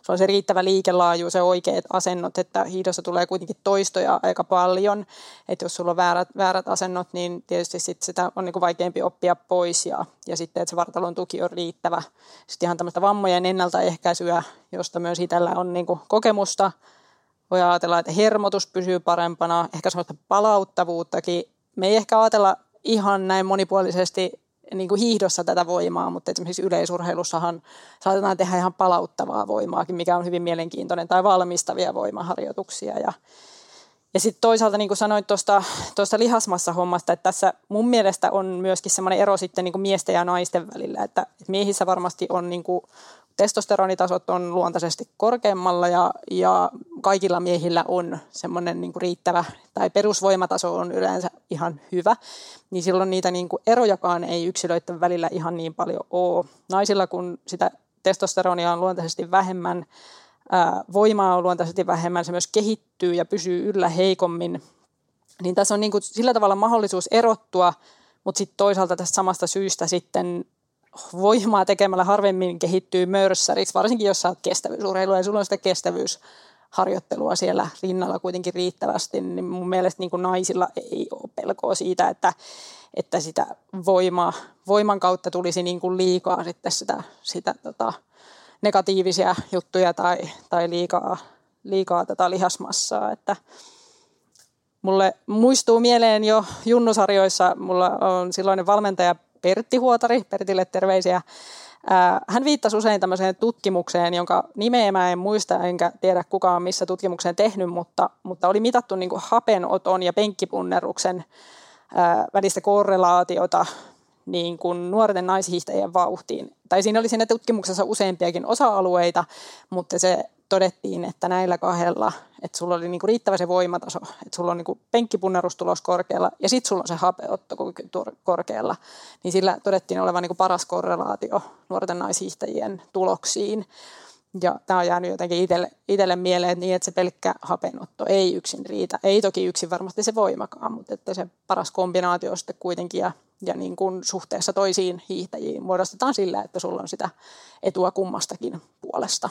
se on se riittävä liikelaajuus ja oikeat asennot, että hiidossa tulee kuitenkin toistoja aika paljon, että jos sulla on väärät, väärät asennot, niin tietysti sit sitä on niin vaikeampi oppia pois ja, ja sitten, että se vartalon tuki on riittävä. Sitten ihan tämmöistä vammojen ennaltaehkäisyä, josta myös itsellä on niin kokemusta, voi ajatella, että hermotus pysyy parempana, ehkä sellaista palauttavuuttakin. Me ei ehkä ajatella ihan näin monipuolisesti niin kuin hiihdossa tätä voimaa, mutta esimerkiksi yleisurheilussahan saatetaan tehdä ihan palauttavaa voimaakin, mikä on hyvin mielenkiintoinen, tai valmistavia voimaharjoituksia. Ja, ja sitten toisaalta, niin kuin sanoit tuosta lihasmassa hommasta, että tässä mun mielestä on myöskin semmoinen ero sitten niin kuin miesten ja naisten välillä, että, miehissä varmasti on niin kuin testosteronitasot on luontaisesti korkeammalla ja, ja kaikilla miehillä on semmoinen niin kuin riittävä tai perusvoimataso on yleensä ihan hyvä, niin silloin niitä niin kuin erojakaan ei yksilöiden välillä ihan niin paljon ole. Naisilla kun sitä testosteronia on luontaisesti vähemmän, voimaa on luontaisesti vähemmän, se myös kehittyy ja pysyy yllä heikommin, niin tässä on niin kuin sillä tavalla mahdollisuus erottua, mutta sitten toisaalta tästä samasta syystä sitten voimaa tekemällä harvemmin kehittyy mörssäriksi, varsinkin jos sä oot kestävyysurheilu ja sulla on sitä kestävyysharjoittelua siellä rinnalla kuitenkin riittävästi, niin mun mielestä niin kuin naisilla ei ole pelkoa siitä, että, että sitä voimaa, voiman kautta tulisi niin kuin liikaa sitten sitä, sitä tota, negatiivisia juttuja tai, tai liikaa, liikaa tätä lihasmassaa, että Mulle muistuu mieleen jo junnusarjoissa, mulla on silloinen valmentaja Pertti Huotari, Pertille terveisiä. Hän viittasi usein tämmöiseen tutkimukseen, jonka nimeä mä en muista, enkä tiedä kuka on missä tutkimuksen tehnyt, mutta, mutta oli mitattu niin hapenoton ja penkkipunneruksen välistä korrelaatiota niin kuin nuorten naishiihtäjien vauhtiin. Tai siinä oli siinä tutkimuksessa useampiakin osa-alueita, mutta se todettiin, että näillä kahdella, että sulla oli niinku riittävä se voimataso, että sulla on niinku penkkipunnerustulos korkealla ja sitten sulla on se hapeotto korkealla, niin sillä todettiin olevan niinku paras korrelaatio nuorten naishiihtäjien tuloksiin. Ja tämä on jäänyt jotenkin itselle, itselle mieleen, niin, että se pelkkä hapenotto ei yksin riitä. Ei toki yksin varmasti se voimakaan, mutta että se paras kombinaatio sitten kuitenkin ja, ja niin kuin suhteessa toisiin hiihtäjiin muodostetaan sillä, että sulla on sitä etua kummastakin puolesta.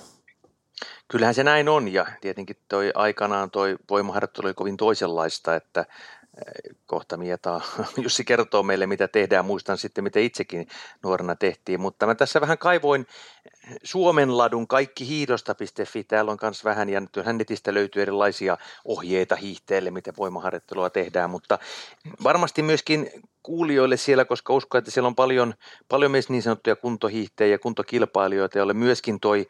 Kyllähän se näin on ja tietenkin toi aikanaan toi voimaharjoittelu oli kovin toisenlaista, että eh, kohta Mieta Jussi kertoo meille, mitä tehdään. Muistan sitten, mitä itsekin nuorena tehtiin, mutta mä tässä vähän kaivoin Suomen ladun kaikki hiidosta.fi. Täällä on myös vähän, ja netistä löytyy erilaisia ohjeita hiihteelle, miten voimaharjoittelua tehdään, mutta varmasti myöskin kuulijoille siellä, koska uskon, että siellä on paljon, paljon myös niin sanottuja kuntohiihtejä ja kuntokilpailijoita, joille myöskin toi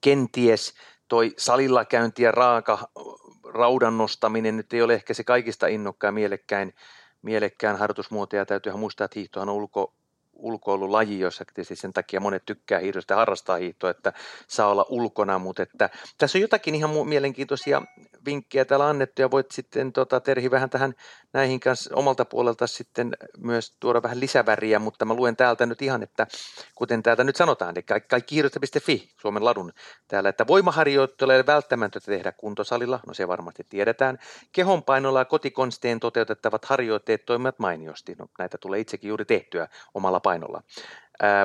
kenties toi salilla käynti ja raaka raudan nostaminen nyt ei ole ehkä se kaikista innokkaan mielekkäin, mielekkään harjoitusmuoto. Ja täytyyhän muistaa, että hiihtohan on ulko, ulkoilulaji, jossa tietysti sen takia monet tykkää hiihdosta ja harrastaa hiihtoa, että saa olla ulkona, mutta että tässä on jotakin ihan mielenkiintoisia vinkkejä täällä annettu ja voit sitten tota, Terhi vähän tähän näihin kanssa omalta puolelta sitten myös tuoda vähän lisäväriä, mutta mä luen täältä nyt ihan, että kuten täältä nyt sanotaan, eli kaikki hiihdosta.fi, Suomen ladun täällä, että voimaharjoittelu ei välttämätöntä tehdä kuntosalilla, no se varmasti tiedetään. Kehonpainolla ja kotikonsteen toteutettavat harjoitteet toimivat mainiosti, no näitä tulee itsekin juuri tehtyä omalla painolla.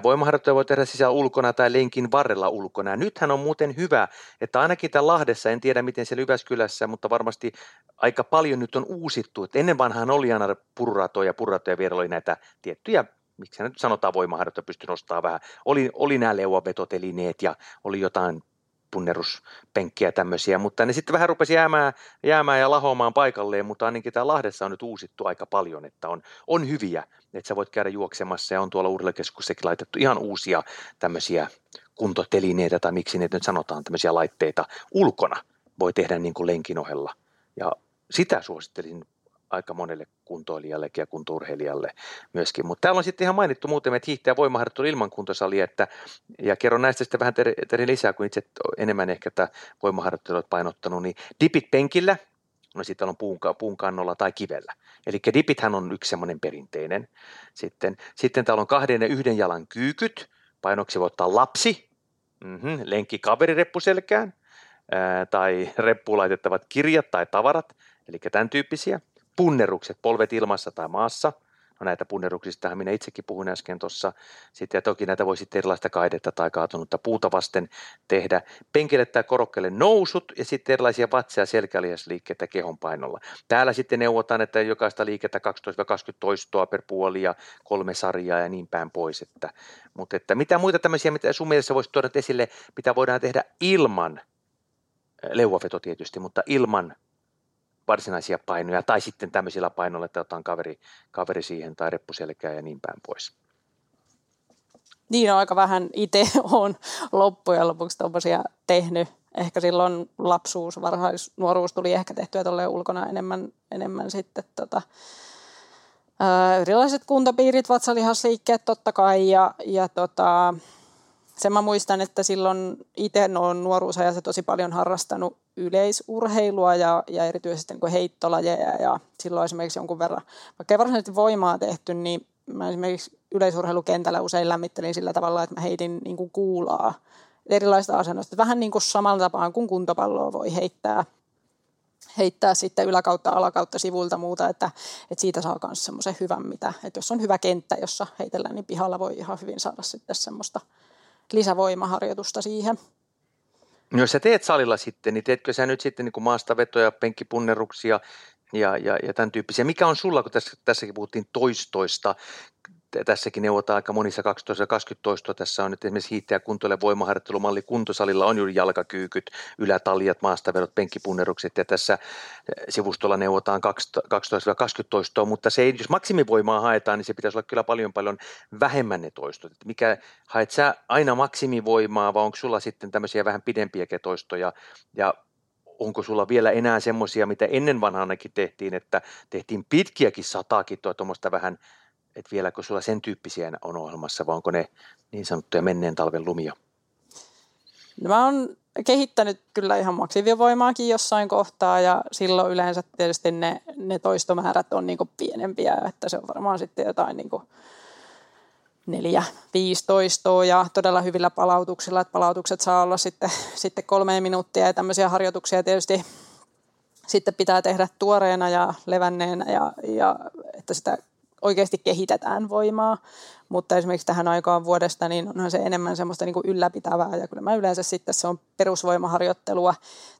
Voimaharjoittelua voi tehdä sisään ulkona tai lenkin varrella ulkona. Nythän on muuten hyvä, että ainakin täällä Lahdessa, en tiedä miten siellä Yväskylässä, mutta varmasti aika paljon nyt on uusittu. Että ennen vanhaan oli aina purratoja ja purratoja vierellä oli näitä tiettyjä miksi nyt sanotaan voimaharjoittaa, pysty nostamaan vähän. Oli, oli nämä leuavetotelineet ja oli jotain punneruspenkkiä tämmöisiä, mutta ne sitten vähän rupesi jäämään, jäämään ja lahoamaan paikalleen, mutta ainakin tämä Lahdessa on nyt uusittu aika paljon, että on, on hyviä, että sä voit käydä juoksemassa ja on tuolla uudella keskuksessakin laitettu ihan uusia tämmöisiä kuntotelineitä tai miksi ne nyt sanotaan tämmöisiä laitteita ulkona voi tehdä niin kuin lenkin ohella. Ja sitä suosittelisin aika monelle kuntoilijalle ja kuntourheilijalle myöskin. Mutta täällä on sitten ihan mainittu muuten, että hiihtäjä voimaharjoittelu ilman kuntosalia, että, ja kerron näistä sitten vähän teri lisää, kun itse enemmän ehkä tätä voimaharjoittelua painottanut, niin dipit penkillä, no sitten on puun, puun kannolla tai kivellä. Eli dipithän on yksi semmoinen perinteinen. Sitten, sitten täällä on kahden ja yhden jalan kyykyt, painoksi voi ottaa lapsi, mm-hmm, lenkki kaverireppu selkään, ää, tai reppuun laitettavat kirjat tai tavarat, eli tämän tyyppisiä punnerukset, polvet ilmassa tai maassa. No näitä punneruksista minä itsekin puhuin äsken tuossa. Sitten ja toki näitä voi sitten erilaista kaidetta tai kaatunutta puuta vasten tehdä. Penkille tai korokkeelle nousut ja sitten erilaisia vatsa- ja selkälihasliikkeitä kehon painolla. Täällä sitten neuvotaan, että jokaista liikettä 12-20 toistoa per puoli ja kolme sarjaa ja niin päin pois. Että, mutta että mitä muita tämmöisiä, mitä sun mielessä voisi tuoda esille, mitä voidaan tehdä ilman, leuaveto tietysti, mutta ilman varsinaisia painoja, tai sitten tämmöisillä painoilla, että otetaan kaveri, kaveri siihen tai reppuselkää ja niin päin pois. Niin on aika vähän itse on loppujen lopuksi tuommoisia tehnyt. Ehkä silloin lapsuus, varhaisnuoruus tuli ehkä tehtyä tuolle ulkona enemmän, enemmän sitten tota, ää, erilaiset kuntapiirit, vatsalihasliikkeet totta kai ja, ja tota, sen mä muistan, että silloin itse olen nuoruusajassa tosi paljon harrastanut yleisurheilua ja, ja erityisesti niin heittolajeja ja silloin esimerkiksi jonkun verran, vaikka ei varsinaisesti voimaa tehty, niin mä esimerkiksi yleisurheilukentällä usein lämmittelin sillä tavalla, että mä heitin niin kuin kuulaa erilaista asennosta. Vähän niin kuin samalla tapaan kuin kuntopalloa voi heittää, heittää sitten yläkautta, alakautta, sivulta muuta, että, että siitä saa myös semmoisen hyvän, mitä, että jos on hyvä kenttä, jossa heitellään, niin pihalla voi ihan hyvin saada sitten semmoista lisävoimaharjoitusta siihen. No jos sä teet salilla sitten, niin teetkö sä nyt sitten niin maastavetoja, penkkipunneruksia ja, ja, ja tämän tyyppisiä? Mikä on sulla, kun tässä, tässäkin puhuttiin toistoista, tässäkin neuvotaan aika monissa 12 ja 20 toistoa. Tässä on nyt esimerkiksi hiihtäjä kuntoille voimaharjoittelumalli kuntosalilla on juuri jalkakyykyt, ylätaljat, maastavedot, penkkipunnerukset ja tässä eh, sivustolla neuvotaan 12-20 toistoa, mutta se ei, jos maksimivoimaa haetaan, niin se pitäisi olla kyllä paljon paljon vähemmän ne toistot. Että mikä, haet sä aina maksimivoimaa vai onko sulla sitten tämmöisiä vähän pidempiä toistoja ja onko sulla vielä enää semmoisia, mitä ennen vanhanakin tehtiin, että tehtiin pitkiäkin sataakin tuommoista vähän että vieläkö sulla sen tyyppisiä on ohjelmassa, vai onko ne niin sanottuja menneen talven lumia? No mä oon kehittänyt kyllä ihan maksivoimaakin jossain kohtaa ja silloin yleensä tietysti ne, ne toistomäärät on niinku pienempiä, että se on varmaan sitten jotain niinku neljä, viisi toistoa ja todella hyvillä palautuksilla, että palautukset saa olla sitten, sitten kolme minuuttia ja tämmöisiä harjoituksia tietysti sitten pitää tehdä tuoreena ja levänneenä ja, ja että sitä oikeasti kehitetään voimaa, mutta esimerkiksi tähän aikaan vuodesta niin onhan se enemmän semmoista niin kuin ylläpitävää ja kyllä mä yleensä sitten se on perusvoimaharjoittelua.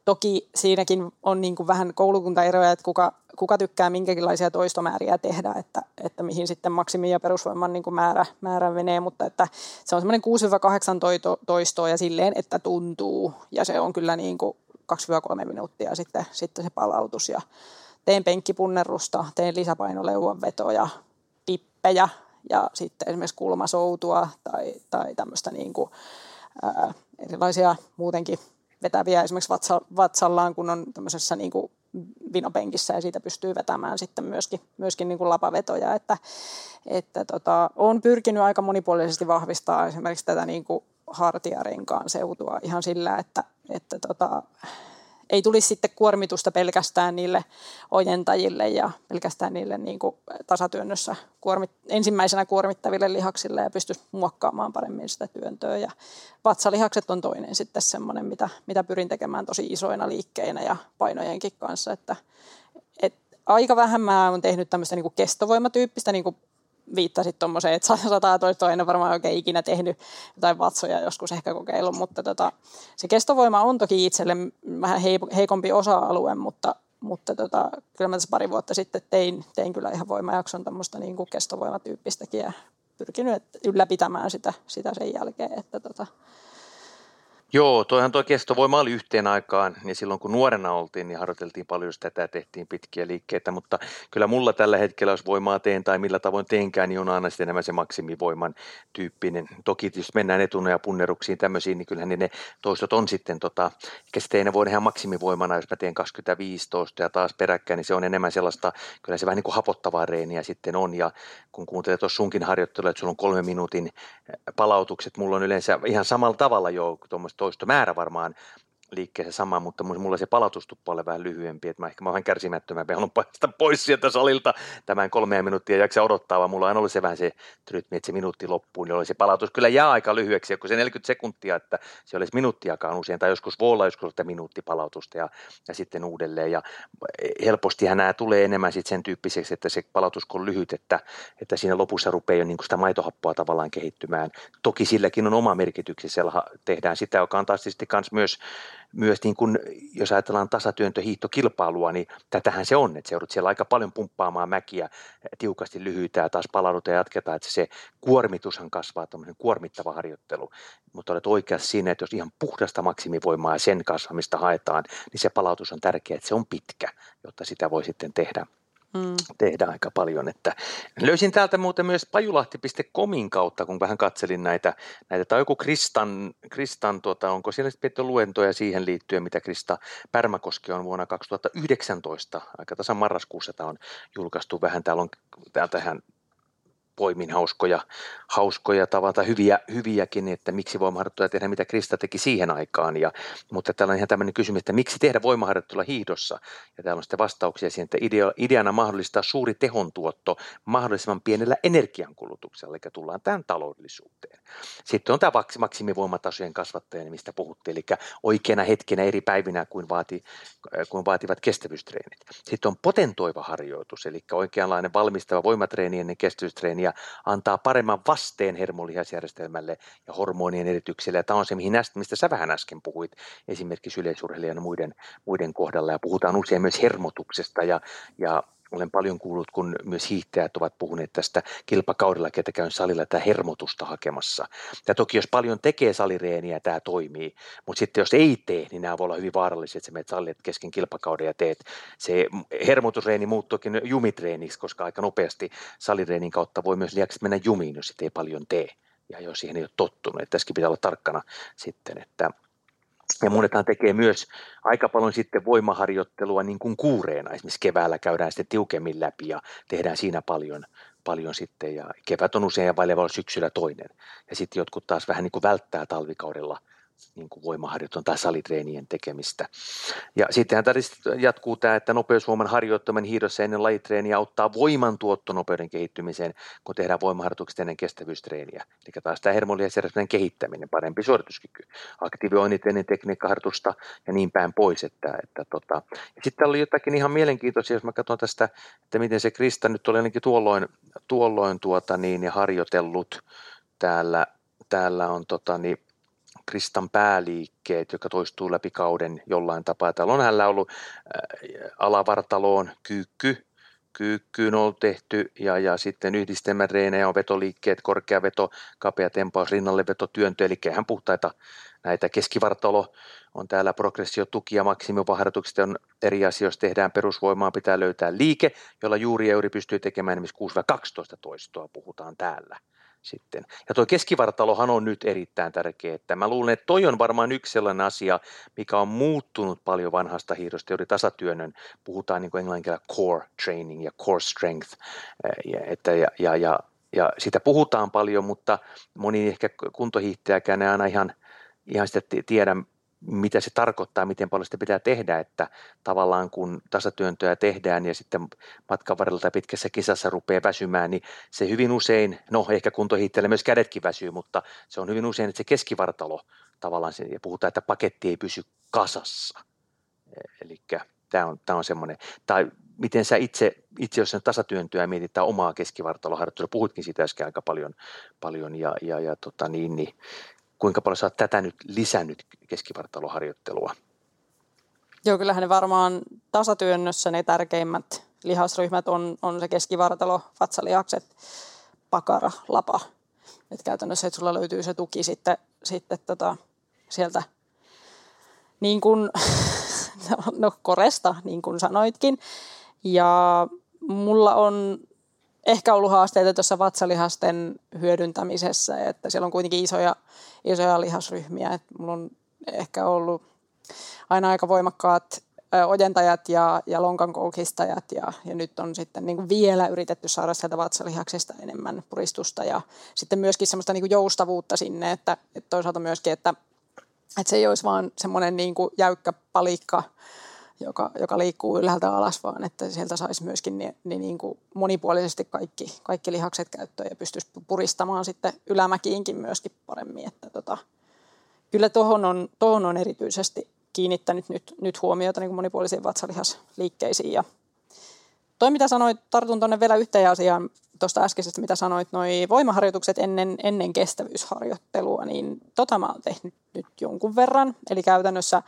Toki siinäkin on niin kuin vähän koulukuntaeroja, että kuka, kuka tykkää minkäkinlaisia toistomääriä tehdä, että, että mihin sitten maksimi ja perusvoiman niin kuin määrä, määrä menee, mutta että se on semmoinen 6-8 toistoa ja silleen, että tuntuu ja se on kyllä niin kuin 2-3 minuuttia sitten, sitten se palautus ja teen penkkipunnerusta, teen lisäpainoleuvan vetoja, klippejä ja sitten esimerkiksi kulmasoutua tai, tai tämmöistä niin kuin, ää, erilaisia muutenkin vetäviä esimerkiksi vatsa, vatsallaan, kun on tämmöisessä niin kuin vinopenkissä ja siitä pystyy vetämään sitten myöskin, myöskin niin kuin lapavetoja. Että, että tota, on pyrkinyt aika monipuolisesti vahvistaa esimerkiksi tätä niin kuin hartiarenkaan seutua ihan sillä, että, että tota, ei tulisi sitten kuormitusta pelkästään niille ojentajille ja pelkästään niille niin kuin tasatyönnössä kuormit, ensimmäisenä kuormittaville lihaksille ja pystyisi muokkaamaan paremmin sitä työntöä. Ja vatsalihakset on toinen sitten semmoinen, mitä, mitä pyrin tekemään tosi isoina liikkeinä ja painojenkin kanssa, että, et aika vähän mä olen tehnyt tämmöistä niin kuin kestovoimatyyppistä niin kuin viittasit tuommoiseen, että sataa toista en ole varmaan oikein ikinä tehnyt jotain vatsoja joskus ehkä kokeillut, mutta tota, se kestovoima on toki itselle vähän heikompi osa-alue, mutta, mutta tota, kyllä mä tässä pari vuotta sitten tein, tein kyllä ihan voimajakson tämmöistä niin kuin kestovoimatyyppistäkin ja pyrkinyt ylläpitämään sitä, sitä sen jälkeen, että tota, Joo, toihan tuo kestovoima oli yhteen aikaan, niin silloin kun nuorena oltiin, niin harjoiteltiin paljon sitä, tehtiin pitkiä liikkeitä, mutta kyllä mulla tällä hetkellä, jos voimaa teen tai millä tavoin teenkään, niin on aina sitten enemmän se maksimivoiman tyyppinen. Toki jos mennään etuna ja punneruksiin tämmöisiin, niin kyllähän ne toistot on sitten, tota, eikä sitten ei ne voi ihan maksimivoimana, jos mä teen 25 toista ja taas peräkkäin, niin se on enemmän sellaista, kyllä se vähän niin kuin hapottavaa reeniä sitten on, ja kun kuuntelee tuossa sunkin harjoittelua, että sulla on kolme minuutin palautukset, mulla on yleensä ihan samalla tavalla jo tuommoista toistomäärä varmaan liikkeeseen sama, mutta mulla se palautustukka oli vähän lyhyempi, että mä ehkä mä olen kärsimättömämpi, haluan päästä pois sieltä salilta. Tämän kolmea minuuttia jaksa odottaa, vaan mulla on ollut se vähän se rytmi, että se minuutti loppuu, niin oli se palautus kyllä jää aika lyhyeksi, kun se 40 sekuntia, että se olisi minuuttiakaan usein, tai joskus voi olla joskus että minuutti palautusta ja, ja sitten uudelleen, ja helpostihan nämä tulee enemmän sitten sen tyyppiseksi, että se palautus on lyhyt, että, että siinä lopussa rupeaa jo niin sitä maitohappoa tavallaan kehittymään. Toki silläkin on oma merkityksensä, tehdään sitä, joka on taas myös myös niin kuin, jos ajatellaan tasatyöntöhiihtokilpailua, niin tätähän se on, että se joudut siellä aika paljon pumppaamaan mäkiä tiukasti lyhyitä ja taas palaudutaan ja jatketaan, että se kuormitushan kasvaa, tämmöinen kuormittava harjoittelu, mutta olet oikeassa siinä, että jos ihan puhdasta maksimivoimaa ja sen kasvamista haetaan, niin se palautus on tärkeää, että se on pitkä, jotta sitä voi sitten tehdä mm. tehdä aika paljon. Että löysin täältä muuten myös pajulahti.comin kautta, kun vähän katselin näitä, näitä tai joku Kristan, Kristan tuota, onko siellä sitten luentoja siihen liittyen, mitä Krista Pärmäkoski on vuonna 2019, aika tasan marraskuussa tämä on julkaistu vähän, täällä on täältähän poimin hauskoja, hauskoja tavata, hyviä, hyviäkin, että miksi voimaharjoittelua tehdä, mitä Krista teki siihen aikaan. Ja, mutta täällä on ihan tämmöinen kysymys, että miksi tehdä voimaharjoittelua hiihdossa? Ja täällä on sitten vastauksia siihen, että idea, ideana mahdollistaa suuri tehontuotto mahdollisimman pienellä energiankulutuksella, eli tullaan tähän taloudellisuuteen. Sitten on tämä maksimivoimatasojen kasvattajien, mistä puhuttiin, eli oikeana hetkenä eri päivinä kuin, vaati, kuin vaativat kestävyystreenit. Sitten on potentoiva harjoitus, eli oikeanlainen valmistava voimatreeni ennen kestävyystreeniä ja antaa paremman vasteen hermolihasjärjestelmälle ja hormonien eritykselle. Ja tämä on se, mihin äsken, mistä sä vähän äsken puhuit, esimerkiksi yleisurheilijan ja muiden, muiden kohdalla. Ja puhutaan usein myös hermotuksesta ja, ja olen paljon kuullut, kun myös hiihtäjät ovat puhuneet tästä kilpakaudella, ketä käyn salilla tätä hermotusta hakemassa. Ja toki jos paljon tekee salireeniä, tämä toimii, mutta sitten jos ei tee, niin nämä voi olla hyvin vaarallisia, että sä menet salille kesken kilpakauden ja teet. Se hermotusreeni muuttuukin jumitreeniksi, koska aika nopeasti salireenin kautta voi myös liiaksi mennä jumiin, jos ei paljon tee ja jos siihen ei ole tottunut. Että tässäkin pitää olla tarkkana sitten, että ja monethan tekee myös aika paljon sitten voimaharjoittelua niin kuin kuureena. Esimerkiksi keväällä käydään sitten tiukemmin läpi ja tehdään siinä paljon, paljon sitten. Ja kevät on usein ja vaileva syksyllä toinen. Ja sitten jotkut taas vähän niin kuin välttää talvikaudella – niin kuin voimaharjoittelun tai salitreenien tekemistä. Ja sittenhän jatkuu tämä, että nopeusvoiman harjoittaminen hiidossa ennen lajitreeniä auttaa voimantuottonopeuden kehittymiseen, kun tehdään voimaharjoitukset ennen kestävyystreeniä. Eli taas tämä hermolihasjärjestelmän kehittäminen, parempi suorituskyky, aktivoinnit ennen tekniikkaharjoitusta ja niin päin pois. Että, että tota. ja sitten oli jotakin ihan mielenkiintoisia, jos mä katson tästä, että miten se Krista nyt oli ainakin tuolloin, tuolloin tuota niin, harjoitellut täällä, täällä on tota, niin, Kristan pääliikkeet, joka toistuu läpi kauden jollain tapaa. Täällä on hänellä ollut äh, alavartaloon kyykky, kyykkyyn on tehty ja, ja sitten yhdistelmäreenejä on vetoliikkeet, korkea veto, kapea tempaus, rinnalle veto, työntö, eli ihan puhtaita näitä. Keskivartalo on täällä progressiotuki ja maksimivaharjoitukset on eri asioissa. Tehdään perusvoimaa, pitää löytää liike, jolla juuri juuri pystyy tekemään esimerkiksi 6-12 toistoa, puhutaan täällä sitten. Ja tuo keskivartalohan on nyt erittäin tärkeä. Että mä luulen, että toi on varmaan yksi sellainen asia, mikä on muuttunut paljon vanhasta hiidosta, juuri tasatyönnön. Puhutaan niin kuin core training ja core strength. Ja, että, ja, ja, ja, ja sitä puhutaan paljon, mutta moni ehkä kuntohiihtäjäkään ei aina ihan, ihan sitä tiedä, mitä se tarkoittaa, miten paljon sitä pitää tehdä, että tavallaan kun tasatyöntöä tehdään ja sitten matkan varrella tai pitkässä kisassa rupeaa väsymään, niin se hyvin usein, no ehkä kuntohiittäjällä myös kädetkin väsyy, mutta se on hyvin usein, että se keskivartalo tavallaan, ja puhutaan, että paketti ei pysy kasassa. Eli tämä on, tämä on semmoinen, tai miten sä itse, itse jos sen tasatyöntöä mietit omaa keskivartaloharjoittelua, puhutkin siitä äsken aika paljon, paljon ja, ja, ja tota niin, niin kuinka paljon sä oot tätä nyt lisännyt keskivartaloharjoittelua? Joo, kyllähän ne varmaan tasatyönnössä ne tärkeimmät lihasryhmät on, on se keskivartalo, vatsalihakset, pakara, lapa. Et käytännössä, että sulla löytyy se tuki sitten, sitten tota, sieltä niin kuin, no, koresta, niin kuin sanoitkin. Ja mulla on ehkä ollut haasteita tuossa vatsalihasten hyödyntämisessä, että siellä on kuitenkin isoja, isoja lihasryhmiä. Että mulla on ehkä ollut aina aika voimakkaat ojentajat ja, ja lonkan koukistajat ja, ja nyt on sitten niin vielä yritetty saada sieltä vatsalihaksesta enemmän puristusta ja sitten myöskin semmoista niin joustavuutta sinne, että, että toisaalta myöskin, että, että se ei olisi vaan semmoinen niin jäykkä palikka, joka, joka liikkuu ylhäältä alas, vaan että sieltä saisi myöskin niin, niin, niin kuin monipuolisesti kaikki, kaikki lihakset käyttöön ja pystyisi puristamaan sitten ylämäkiinkin myöskin paremmin. Että tota, kyllä tuohon on, tohon on erityisesti kiinnittänyt nyt, nyt huomiota niin kuin monipuolisiin vatsalihasliikkeisiin. Ja toi, mitä sanoit, tartun tuonne vielä yhteen asiaan tuosta äskeisestä, mitä sanoit, noi voimaharjoitukset ennen, ennen kestävyysharjoittelua, niin tota mä oon tehnyt nyt jonkun verran. Eli käytännössä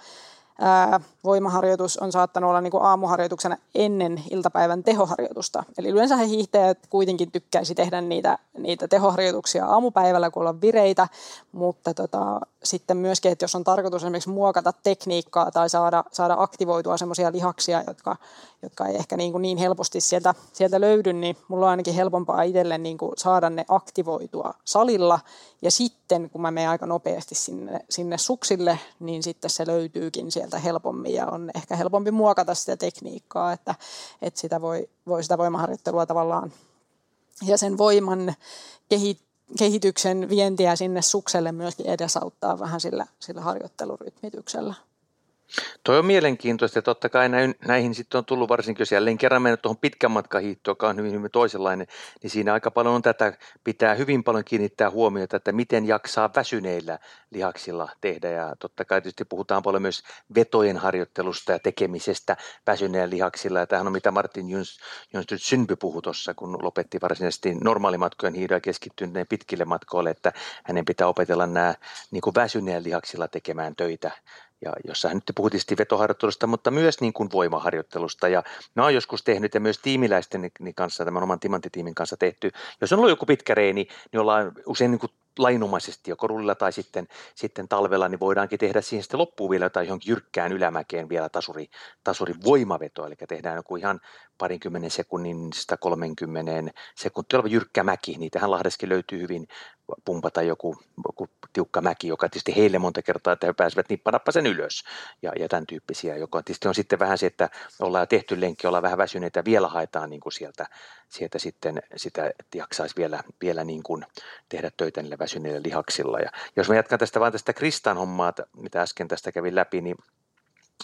ää, voimaharjoitus on saattanut olla niin kuin aamuharjoituksena ennen iltapäivän tehoharjoitusta. Eli yleensä he hiihtäjät kuitenkin tykkäisi tehdä niitä, niitä tehoharjoituksia aamupäivällä, kun ollaan vireitä, mutta tota, sitten myöskin, että jos on tarkoitus esimerkiksi muokata tekniikkaa tai saada, saada aktivoitua sellaisia lihaksia, jotka, jotka ei ehkä niin, kuin niin helposti sieltä, sieltä löydy, niin mulla on ainakin helpompaa itselle niin kuin saada ne aktivoitua salilla. Ja sitten, kun mä menen aika nopeasti sinne, sinne suksille, niin sitten se löytyykin sieltä helpommin ja on ehkä helpompi muokata sitä tekniikkaa, että, että sitä voi, voi sitä voimaharjoittelua tavallaan ja sen voiman kehittää kehityksen vientiä sinne sukselle myöskin edesauttaa vähän sillä, sillä harjoittelurytmityksellä. Toi on mielenkiintoista ja totta kai näihin sitten on tullut varsinkin, jos jälleen kerran mennä tuohon pitkän matkan hiihtoon, joka on hyvin, hyvin toisenlainen, niin siinä aika paljon on tätä, pitää hyvin paljon kiinnittää huomiota, että miten jaksaa väsyneillä lihaksilla tehdä. Ja totta kai tietysti puhutaan paljon myös vetojen harjoittelusta ja tekemisestä väsyneillä lihaksilla. Ja tämähän on mitä Martin Jonsson Synby puhui tuossa, kun lopetti varsinaisesti normaalimatkojen hiidon ja keskittyi pitkille matkoille, että hänen pitää opetella nämä niin väsyneillä lihaksilla tekemään töitä ja jossa hän nyt puhuttiin vetoharjoittelusta, mutta myös niin kuin voimaharjoittelusta. Ja mä oon joskus tehnyt ja myös tiimiläisten kanssa, tämän oman timanttitiimin kanssa tehty, jos on ollut joku pitkä reeni, niin ollaan usein niin kuin lainomaisesti jo korulla tai sitten, sitten talvella, niin voidaankin tehdä siihen sitten loppuun vielä jotain johonkin jyrkkään ylämäkeen vielä tasuri, tasuri voimaveto, eli tehdään joku ihan parinkymmenen sekunnin 130 sekuntia oleva jyrkkä mäki, niitähän Lahdeskin löytyy hyvin pumpata joku, joku tiukka mäki, joka tietysti heille monta kertaa, että he pääsevät nippanappa sen ylös ja, ja tämän tyyppisiä, joka tietysti on sitten vähän se, että ollaan tehty lenkki, ollaan vähän väsyneitä vielä haetaan niin kuin sieltä, sieltä sitten sitä, että jaksaisi vielä, vielä niin kuin tehdä töitä niille väsyneille lihaksilla. Ja jos mä jatkan tästä vaan tästä Kristan hommaa, mitä äsken tästä kävin läpi, niin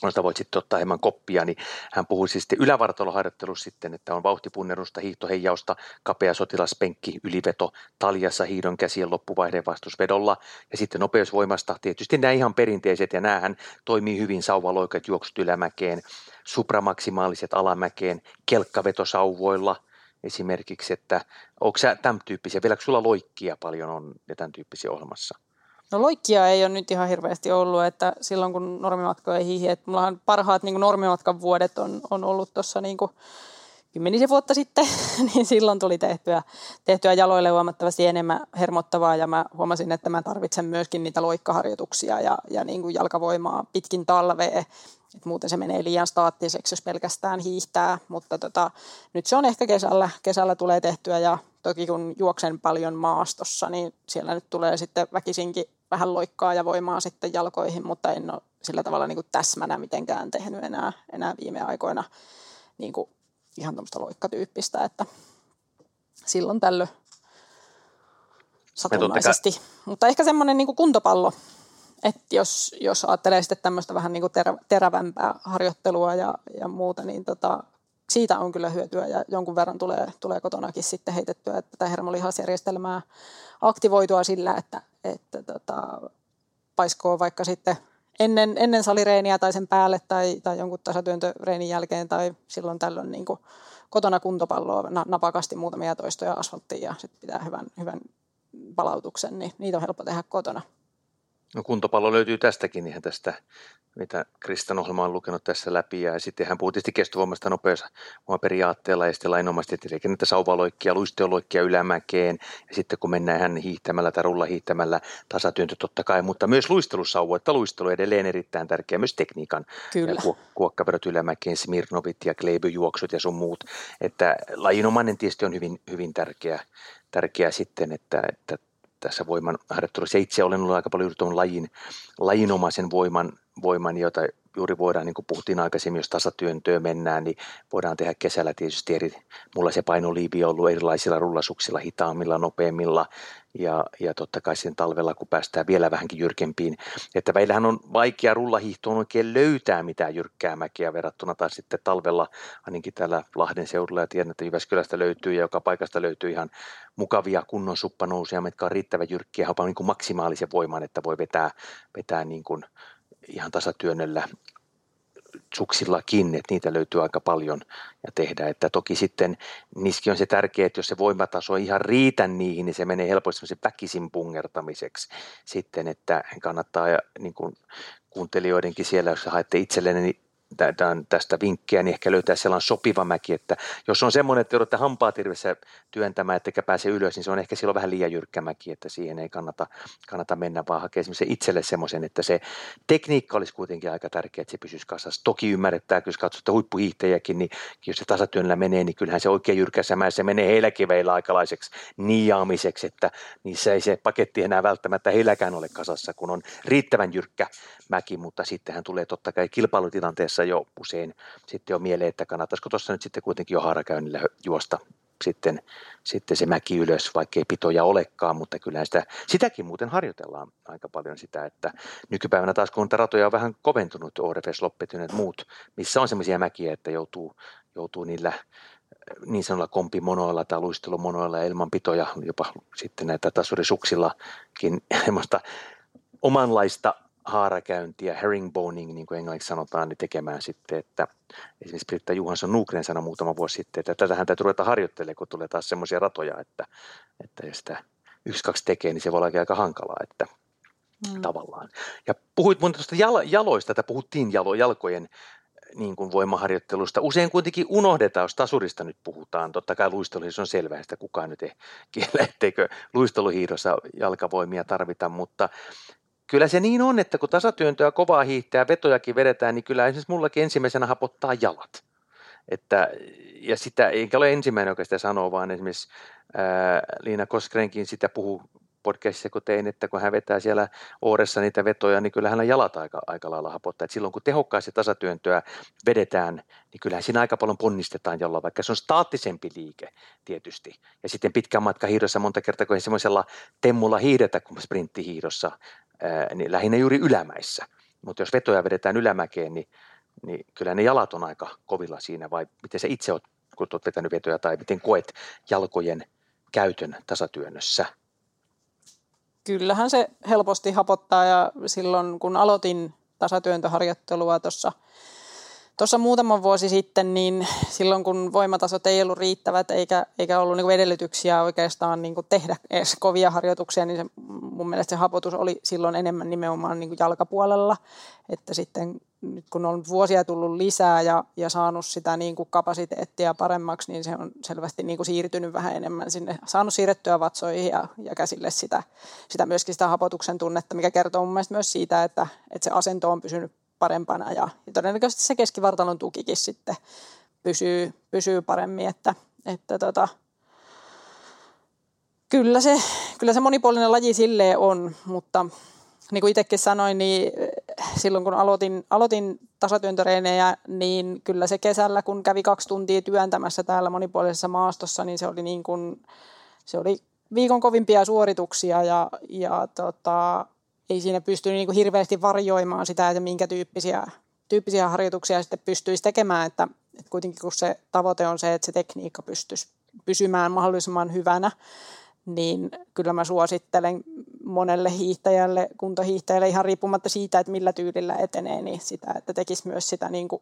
josta voit sitten ottaa hieman koppia, niin hän puhui siis ylävartaloharjoittelussa sitten, että on vauhtipunnerusta, hiihtoheijausta, kapea sotilaspenkki, yliveto, taljassa hiidon käsien loppuvaihdeen vastusvedolla ja sitten nopeusvoimasta. Tietysti nämä ihan perinteiset ja näähän toimii hyvin sauvaloikat juoksut ylämäkeen, supramaksimaaliset alamäkeen, kelkkavetosauvoilla – esimerkiksi, että onko sä tämän tyyppisiä, vieläkö sulla loikkia paljon on ja tämän tyyppisiä ohjelmassa? No loikkia ei ole nyt ihan hirveästi ollut, että silloin kun normimatka ei hiihi, että mulla on parhaat niin normimatkan vuodet on, on ollut tuossa niin kymmenisen vuotta sitten, niin silloin tuli tehtyä, tehtyä jaloille huomattavasti enemmän hermottavaa ja mä huomasin, että mä tarvitsen myöskin niitä loikkaharjoituksia ja, ja niin kuin jalkavoimaa pitkin talvea, et muuten se menee liian staattiseksi, jos pelkästään hiihtää, mutta tota, nyt se on ehkä kesällä, kesällä tulee tehtyä ja toki kun juoksen paljon maastossa, niin siellä nyt tulee sitten väkisinkin vähän loikkaa ja voimaa sitten jalkoihin, mutta en ole sillä tavalla niin kuin täsmänä mitenkään tehnyt enää, enää viime aikoina niin kuin ihan tuommoista loikkatyyppistä, että silloin tällöin satunnaisesti. Mutta ehkä semmoinen niin kuntopallo, että jos, jos ajattelee sitten tämmöistä vähän niin kuin terä, terävämpää harjoittelua ja, ja muuta, niin tota, siitä on kyllä hyötyä ja jonkun verran tulee, tulee kotonakin sitten heitettyä tätä hermolihasjärjestelmää aktivoitua sillä, että, että tota, paiskoo vaikka sitten ennen, ennen salireeniä tai sen päälle tai, tai jonkun tasatyöntöreenin jälkeen tai silloin tällöin niin kuin kotona kuntopalloa napakasti muutamia toistoja asfalttiin ja sitten pitää hyvän, hyvän palautuksen, niin niitä on helppo tehdä kotona. No kuntopallo löytyy tästäkin, ihan tästä, mitä Kristan ohjelma on lukenut tässä läpi. Ja sitten hän puhuu tietysti kestovoimasta nopeassa periaatteella ja sitten lainomaisesti, että näitä sauvaloikkia, luisteoloikkia ylämäkeen. Ja sitten kun mennään hän hiihtämällä tai rulla hiihtämällä, tasatyöntö totta kai, mutta myös luistelusauvo, että luistelu edelleen erittäin tärkeä, myös tekniikan. Kyllä. Ja kuokkaverot ylämäkeen, Smirnovit ja Kleibyjuoksut ja sun muut. Että lajinomainen tietysti on hyvin, hyvin tärkeä, tärkeä sitten, että, että tässä voiman harjoittelussa. Itse olen ollut aika paljon tuon lajin, lajinomaisen voiman, voiman, jota juuri voidaan, niin kuin puhuttiin aikaisemmin, jos tasatyöntöön mennään, niin voidaan tehdä kesällä tietysti eri, mulla se painoliivi on ollut erilaisilla rullasuksilla, hitaammilla, nopeammilla. Ja, ja totta kai sitten talvella, kun päästään vielä vähänkin jyrkempiin, että meillähän on vaikea rullahiihtoon oikein löytää mitään jyrkkää mäkeä verrattuna taas sitten talvella, ainakin täällä Lahden seudulla. Ja tiedän, että Jyväskylästä löytyy ja joka paikasta löytyy ihan mukavia kunnon suppanousuja, mitkä on riittävän jyrkkiä, jopa niin kuin maksimaalisen voiman, että voi vetää, vetää niin kuin ihan tasatyönnöllä suksillakin, että niitä löytyy aika paljon ja tehdä. Että toki sitten niissäkin on se tärkeää, että jos se voimataso ei ihan riitä niihin, niin se menee helposti väkisin pungertamiseksi sitten, että kannattaa niin kuin kuuntelijoidenkin siellä, jos haette itsellenne niin tästä vinkkiä, niin ehkä löytää sellainen sopiva mäki, että jos on semmoinen, että joudutte hampaat hirveässä työntämään, ettekä pääse ylös, niin se on ehkä silloin vähän liian jyrkkä mäki, että siihen ei kannata, kannata mennä, vaan hakea itselle semmoisen, että se tekniikka olisi kuitenkin aika tärkeä, että se pysyisi kasassa. Toki ymmärrettää, jos katsotte huippuhiihtäjäkin, niin jos se tasatyönnellä menee, niin kyllähän se oikein jyrkässä mäessä menee heilläkin veillä aikalaiseksi niiaamiseksi, että niissä ei se paketti enää välttämättä heilläkään ole kasassa, kun on riittävän jyrkkä mäki, mutta sittenhän tulee totta kai kilpailutilanteessa vaiheessa jo usein sitten jo mieleen, että kannattaisiko tuossa nyt sitten kuitenkin jo haarakäynnillä juosta sitten, sitten se mäki ylös, vaikkei pitoja olekaan, mutta kyllä sitä, sitäkin muuten harjoitellaan aika paljon sitä, että nykypäivänä taas kun ratoja on vähän koventunut, ORFS, Loppetyneet muut, missä on semmoisia mäkiä, että joutuu, joutuu niillä niin sanoilla kompimonoilla tai luistelumonoilla ja ilman pitoja, jopa sitten näitä tasurisuksillakin omanlaista haarakäyntiä, herringboning, niin kuin englanniksi sanotaan, niin tekemään sitten, että esimerkiksi Britta Juhansson Nugren sanoi muutama vuosi sitten, että tätähän täytyy ruveta harjoittelemaan, kun tulee taas semmoisia ratoja, että, että jos sitä yksi, kaksi tekee, niin se voi olla aika hankalaa, että mm. tavallaan. Ja puhuit mun tuosta jalo, jaloista, että puhuttiin jalo, jalkojen niin kuin voimaharjoittelusta. Usein kuitenkin unohdetaan, jos tasurista nyt puhutaan. Totta kai luisteluhiidossa on selvää, että kukaan nyt ei kiellä, etteikö luisteluhiidossa jalkavoimia tarvita, mutta kyllä se niin on, että kun tasatyöntöä kovaa hiihtää, vetojakin vedetään, niin kyllä esimerkiksi mullakin ensimmäisenä hapottaa jalat. Että, ja sitä, enkä ole ensimmäinen, joka sitä sanoo, vaan esimerkiksi ää, Liina Koskrenkin sitä puhuu podcastissa, kun tein, että kun hän vetää siellä Ooressa niitä vetoja, niin kyllähän jalat aika, aika lailla hapottaa. Et silloin kun tehokkaasti tasatyöntöä vedetään, niin kyllähän siinä aika paljon ponnistetaan jollain, vaikka se on staattisempi liike tietysti. Ja sitten pitkän matka hiidossa monta kertaa, kun ei semmoisella temmulla hiidetä kuin sprinttihiidossa, niin lähinnä juuri ylämäissä. Mutta jos vetoja vedetään ylämäkeen, niin, niin kyllä ne jalat on aika kovilla siinä, vai miten se itse olet, kun olet vetänyt vetoja, tai miten koet jalkojen käytön tasatyönnössä? Kyllähän se helposti hapottaa ja silloin kun aloitin tasatyöntöharjoittelua tuossa Tuossa muutama vuosi sitten, niin silloin kun voimatasot ei ollut riittävät eikä, eikä ollut niin edellytyksiä oikeastaan niin tehdä edes kovia harjoituksia, niin se, mun mielestä se hapotus oli silloin enemmän nimenomaan niin jalkapuolella. Että sitten nyt kun on vuosia tullut lisää ja, ja saanut sitä niin kuin kapasiteettia paremmaksi, niin se on selvästi niin kuin siirtynyt vähän enemmän sinne, saanut siirrettyä vatsoihin ja, ja käsille sitä, sitä myöskin sitä hapotuksen tunnetta, mikä kertoo mun mielestä myös siitä, että, että se asento on pysynyt parempana ja, todennäköisesti se keskivartalon tukikin sitten pysyy, pysyy paremmin, että, että tota, Kyllä se, kyllä se monipuolinen laji silleen on, mutta niin kuin itsekin sanoin, niin silloin kun aloitin, aloitin tasatyöntöreinejä, niin kyllä se kesällä, kun kävi kaksi tuntia työntämässä täällä monipuolisessa maastossa, niin se oli, niin kuin, se oli viikon kovimpia suorituksia ja, ja tota, ei siinä pystynyt niin kuin hirveästi varjoimaan sitä, että minkä tyyppisiä, tyyppisiä harjoituksia sitten pystyisi tekemään, että, että kuitenkin kun se tavoite on se, että se tekniikka pystyisi pysymään mahdollisimman hyvänä, niin kyllä mä suosittelen monelle hiihtäjälle, kuntohiihtäjälle ihan riippumatta siitä, että millä tyylillä etenee, niin sitä, että tekisi myös sitä niin kuin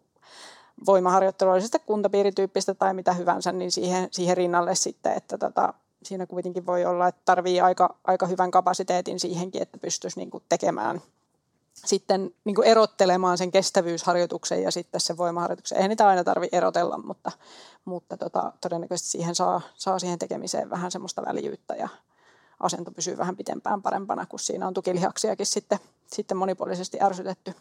voimaharjoittelua, sitten kuntopiirityyppistä tai mitä hyvänsä, niin siihen, siihen rinnalle sitten, että tota, siinä kuitenkin voi olla, että tarvii aika, aika hyvän kapasiteetin siihenkin, että pystyisi niin kuin tekemään sitten niin kuin erottelemaan sen kestävyysharjoituksen ja sitten sen voimaharjoituksen. Eihän niitä aina tarvitse erotella, mutta, mutta tota, todennäköisesti siihen saa, saa siihen tekemiseen vähän semmoista väljyyttä ja asento pysyy vähän pitempään parempana, kun siinä on tukilihaksiakin sitten, sitten monipuolisesti ärsytetty.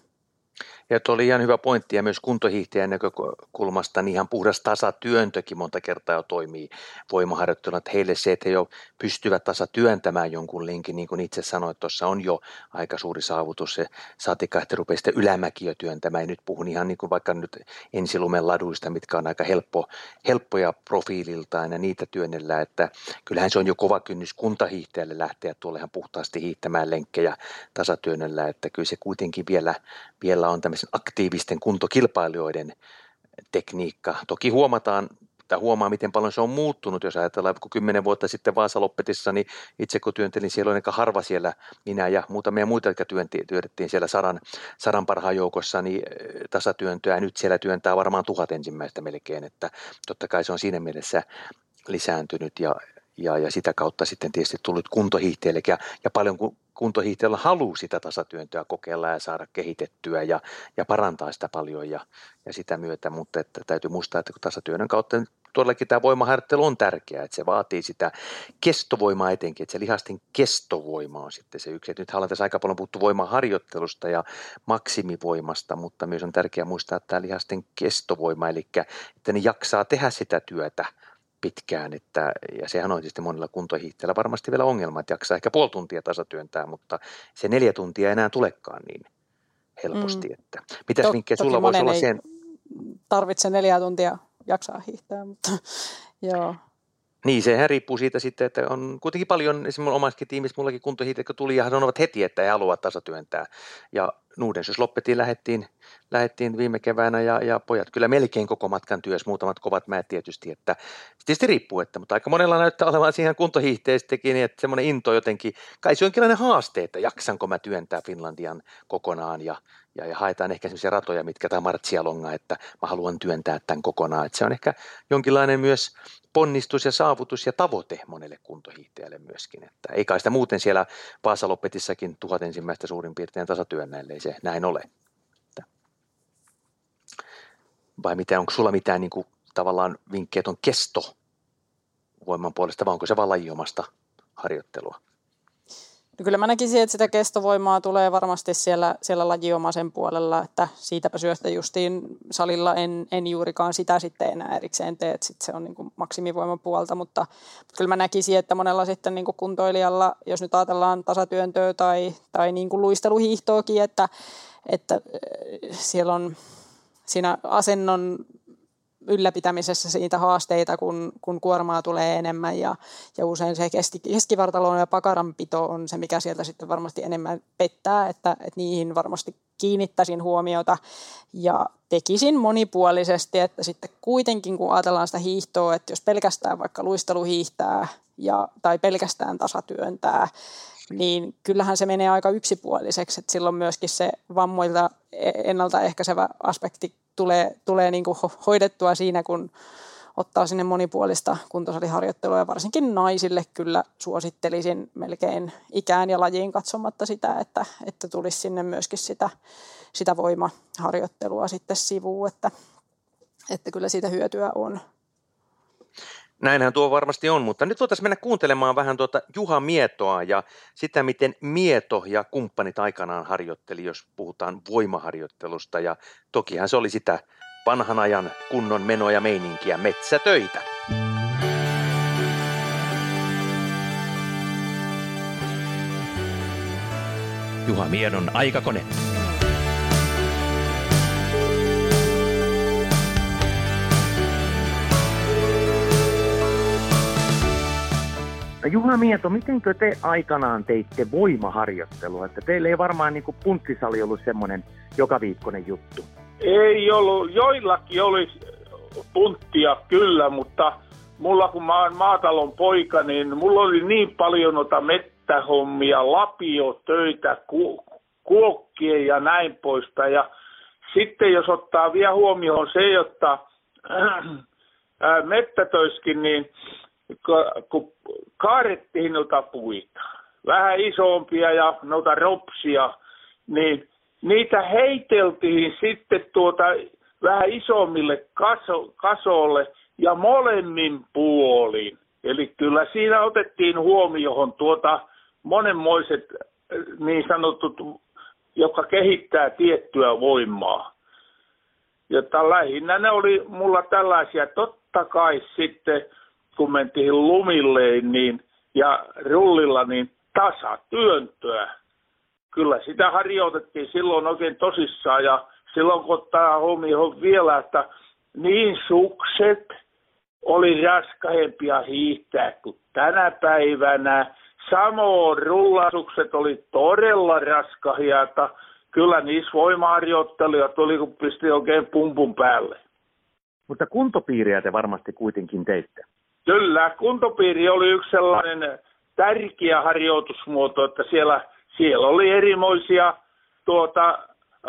Ja tuo oli ihan hyvä pointti ja myös kuntohiihtäjän näkökulmasta niin ihan puhdas tasatyöntökin monta kertaa jo toimii voimaharjoitteluna. Että heille se, että he jo pystyvät tasatyöntämään jonkun linkin, niin kuin itse sanoit, tuossa on jo aika suuri saavutus. Se saatika, että rupeaa sitä ylämäkiä työntämään. Ja nyt puhun ihan niin kuin vaikka nyt ensilumen laduista, mitkä on aika helppo, helppoja profiililtaan ja niitä työnnellä. Että kyllähän se on jo kova kynnys kuntahiihtäjälle lähteä tuolle ihan puhtaasti hiihtämään lenkkejä tasatyönnöllä. Että kyllä se kuitenkin vielä, vielä on tämmöisen aktiivisten kuntokilpailijoiden tekniikka. Toki huomataan, tai huomaa, miten paljon se on muuttunut, jos ajatellaan, kun kymmenen vuotta sitten Vaasaloppetissa, niin itse kun työntelin, siellä aika harva siellä, minä ja muutamia muita, jotka työnti, työdettiin siellä sadan, sadan parhaan joukossa, niin eh, tasatyöntöä, nyt siellä työntää varmaan tuhat ensimmäistä melkein, että totta kai se on siinä mielessä lisääntynyt, ja, ja, ja sitä kautta sitten tietysti tullut kuntohiihteille ja, ja paljon kuntohiihtäjällä haluaa sitä tasatyöntöä kokeilla ja saada kehitettyä ja, ja parantaa sitä paljon ja, ja sitä myötä, mutta että täytyy muistaa, että kun tasatyönnön kautta todellakin tämä voimaharjoittelu on tärkeää, että se vaatii sitä kestovoimaa etenkin, että se lihasten kestovoima on sitten se yksi. nyt ollaan tässä aika paljon puhuttu voimaharjoittelusta ja maksimivoimasta, mutta myös on tärkeää muistaa että tämä lihasten kestovoima, eli että ne jaksaa tehdä sitä työtä – pitkään, että, ja sehän on tietysti monilla kuntohiihtäjillä varmasti vielä ongelma, että jaksaa ehkä puoli tuntia tasatyöntää, mutta se neljä tuntia ei enää tulekaan niin helposti. Mm. Että. Mitäs vinkkejä sulla voisi olla sen? Tarvitse neljä tuntia jaksaa hiihtää, mutta joo. Niin, sehän riippuu siitä sitten, että on kuitenkin paljon, esimerkiksi omassakin tiimissä, mullakin kuntohiihtäjät, jotka tuli ja sanovat heti, että ei halua tasatyöntää. Ja Nuudensys loppetiin, lähettiin, lähettiin viime keväänä ja, ja, pojat kyllä melkein koko matkan työssä, muutamat kovat määt tietysti, että tietysti riippuu, että, mutta aika monella näyttää olevan siihen kuntohiihteestikin, niin että semmoinen into jotenkin, kai se on jonkinlainen haaste, että jaksanko mä työntää Finlandian kokonaan ja, ja, ja haetaan ehkä sellaisia ratoja, mitkä tämä martsialonga, että mä haluan työntää tämän kokonaan, että se on ehkä jonkinlainen myös ponnistus ja saavutus ja tavoite monelle kuntohiihtäjälle myöskin. Että ei kai sitä muuten siellä Vaasalopetissakin tuhat ensimmäistä suurin piirtein tasatyönnäille, ei se näin ole. Että. Vai mitä, onko sulla mitään niin kuin, tavallaan vinkkejä on kesto voiman puolesta, vai onko se vain lajiomasta harjoittelua? No kyllä mä näkisin, että sitä kestovoimaa tulee varmasti siellä, siellä lajiomaisen puolella, että siitäpä syöstä justiin salilla en, en juurikaan sitä sitten enää erikseen tee, että sit se on niin kuin maksimivoiman puolta, mutta, mutta kyllä mä näkisin, että monella sitten niin kuin kuntoilijalla, jos nyt ajatellaan tasatyöntöä tai, tai niin kuin luisteluhiihtoakin, että, että siellä on siinä asennon ylläpitämisessä siitä haasteita, kun, kun kuormaa tulee enemmän ja, ja usein se keski, keskivartalon ja pakaranpito on se, mikä sieltä sitten varmasti enemmän pettää, että, että niihin varmasti kiinnittäisin huomiota. Ja tekisin monipuolisesti, että sitten kuitenkin kun ajatellaan sitä hiihtoa, että jos pelkästään vaikka luistelu hiihtää ja, tai pelkästään tasatyöntää, niin kyllähän se menee aika yksipuoliseksi, että silloin myöskin se vammoilta e-, ennaltaehkäisevä aspekti tulee, tulee niin kuin hoidettua siinä, kun ottaa sinne monipuolista kuntosaliharjoittelua ja varsinkin naisille kyllä suosittelisin melkein ikään ja lajiin katsomatta sitä, että, että tulisi sinne myöskin sitä, sitä voimaharjoittelua sitten sivuun, että, että kyllä siitä hyötyä on. Näinhän tuo varmasti on, mutta nyt voitaisiin mennä kuuntelemaan vähän tuota Juha Mietoa ja sitä, miten Mieto ja kumppanit aikanaan harjoitteli, jos puhutaan voimaharjoittelusta. Ja tokihan se oli sitä vanhan ajan kunnon menoja ja meininkiä metsätöitä. Juha Miedon aikakone. No Juha Mieto, mitenkö te aikanaan teitte voimaharjoittelua? Että teillä ei varmaan niin kuin punttisali ollut semmoinen joka viikkoinen juttu. Ei ollut, joillakin oli punttia kyllä, mutta mulla kun mä oon maatalon poika, niin mulla oli niin paljon noita mettähommia, lapiotöitä, ku, kuokkien ja näin poispäin. Ja sitten jos ottaa vielä huomioon se, jotta äh, mettätöiskin, niin kun kaadettiin noita puita, vähän isompia ja noita ropsia, niin niitä heiteltiin sitten tuota vähän isommille kaso, kasolle ja molemmin puolin. Eli kyllä siinä otettiin huomioon tuota monenmoiset niin sanotut, joka kehittää tiettyä voimaa. Jotta lähinnä ne oli mulla tällaisia, totta kai sitten kun mentiin lumille niin, ja rullilla, niin tasatyöntöä. Kyllä sitä harjoitettiin silloin oikein tosissaan ja silloin kun ottaa huomioon vielä, että niin sukset oli raskahempia hiihtää kuin tänä päivänä. Samoin rullasukset oli todella raskahia, että kyllä niissä voimaharjoitteluja tuli, kun pisti oikein pumpun päälle. Mutta kuntopiiriä te varmasti kuitenkin teitte. Kyllä, kuntopiiri oli yksi sellainen tärkeä harjoitusmuoto, että siellä, siellä oli erimoisia tuota,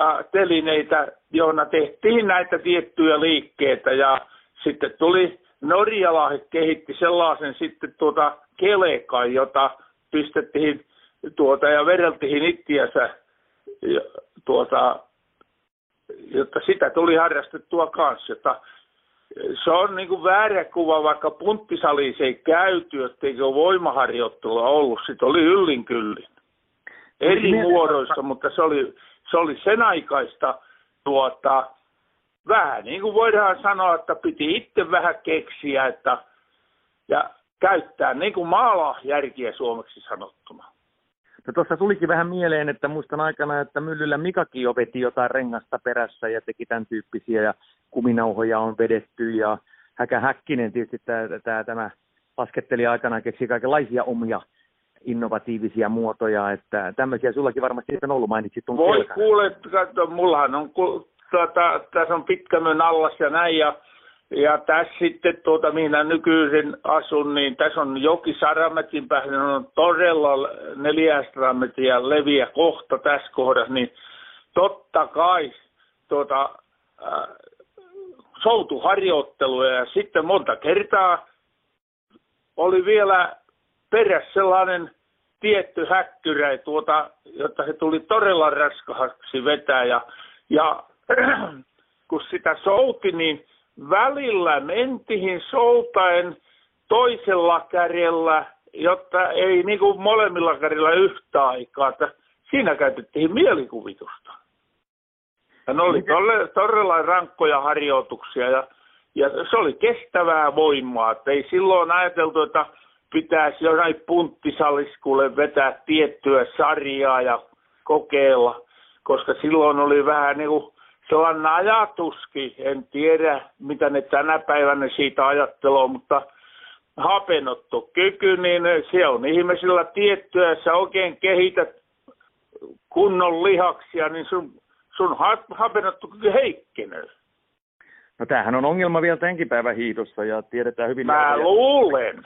äh, telineitä, joina tehtiin näitä tiettyjä liikkeitä ja sitten tuli norjalaiset kehitti sellaisen sitten tuota kelekan, jota pistettiin tuota ja vereltiin ittiänsä tuota, jotta sitä tuli harrastettua kanssa, jotta se on niin kuin väärä kuva, vaikka punttisalissa ei käyty, etteikö voimaharjoittelua ollut. Sitten oli yllin kyllin. Eri muodoissa, mutta se oli, se oli sen aikaista tuota, vähän niin kuin voidaan sanoa, että piti itse vähän keksiä että, ja käyttää niin kuin maalahjärkiä suomeksi sanottuna. No tuossa tulikin vähän mieleen, että muistan aikana, että Myllyllä Mikakin jo veti jotain rengasta perässä ja teki tämän tyyppisiä ja kuminauhoja on vedetty ja Häkä Häkkinen tietysti tämä, tämä, tämä lasketteli aikana keksi kaikenlaisia omia innovatiivisia muotoja, että tämmöisiä sullakin varmasti on ollut, mainitsit tuon Voi kuule, katso, mullahan on, tuota, tässä on pitkämön allas ja näin, ja, ja tässä sitten, tuota, mihin nykyisin asun, niin tässä on joki Sarametin päähän, niin on todella 400 metriä leviä kohta tässä kohdassa, niin totta kai tuota, äh, soutuharjoitteluja ja sitten monta kertaa oli vielä perässä sellainen tietty häkkyrä, tuota, jotta se tuli todella raskahaksi vetää ja, ja kun sitä souti, niin välillä mentiin soutaen toisella kädellä, jotta ei niin kuin molemmilla kädellä yhtä aikaa. Että siinä käytettiin mielikuvitusta. Ja ne oli todella, todella rankkoja harjoituksia ja, ja se oli kestävää voimaa. Et ei silloin ajateltu, että pitäisi jonain punttisaliskulle vetää tiettyä sarjaa ja kokeilla, koska silloin oli vähän niin kuin sellainen ajatuskin, en tiedä mitä ne tänä päivänä siitä ajatteloo, mutta hapenottokyky, niin se on ihmisillä tiettyä, sä oikein kehität kunnon lihaksia, niin sun sun hapenottokyky heikkenee. No tämähän on ongelma vielä tämänkin päivän hiitossa ja tiedetään hyvin... Mä luulen.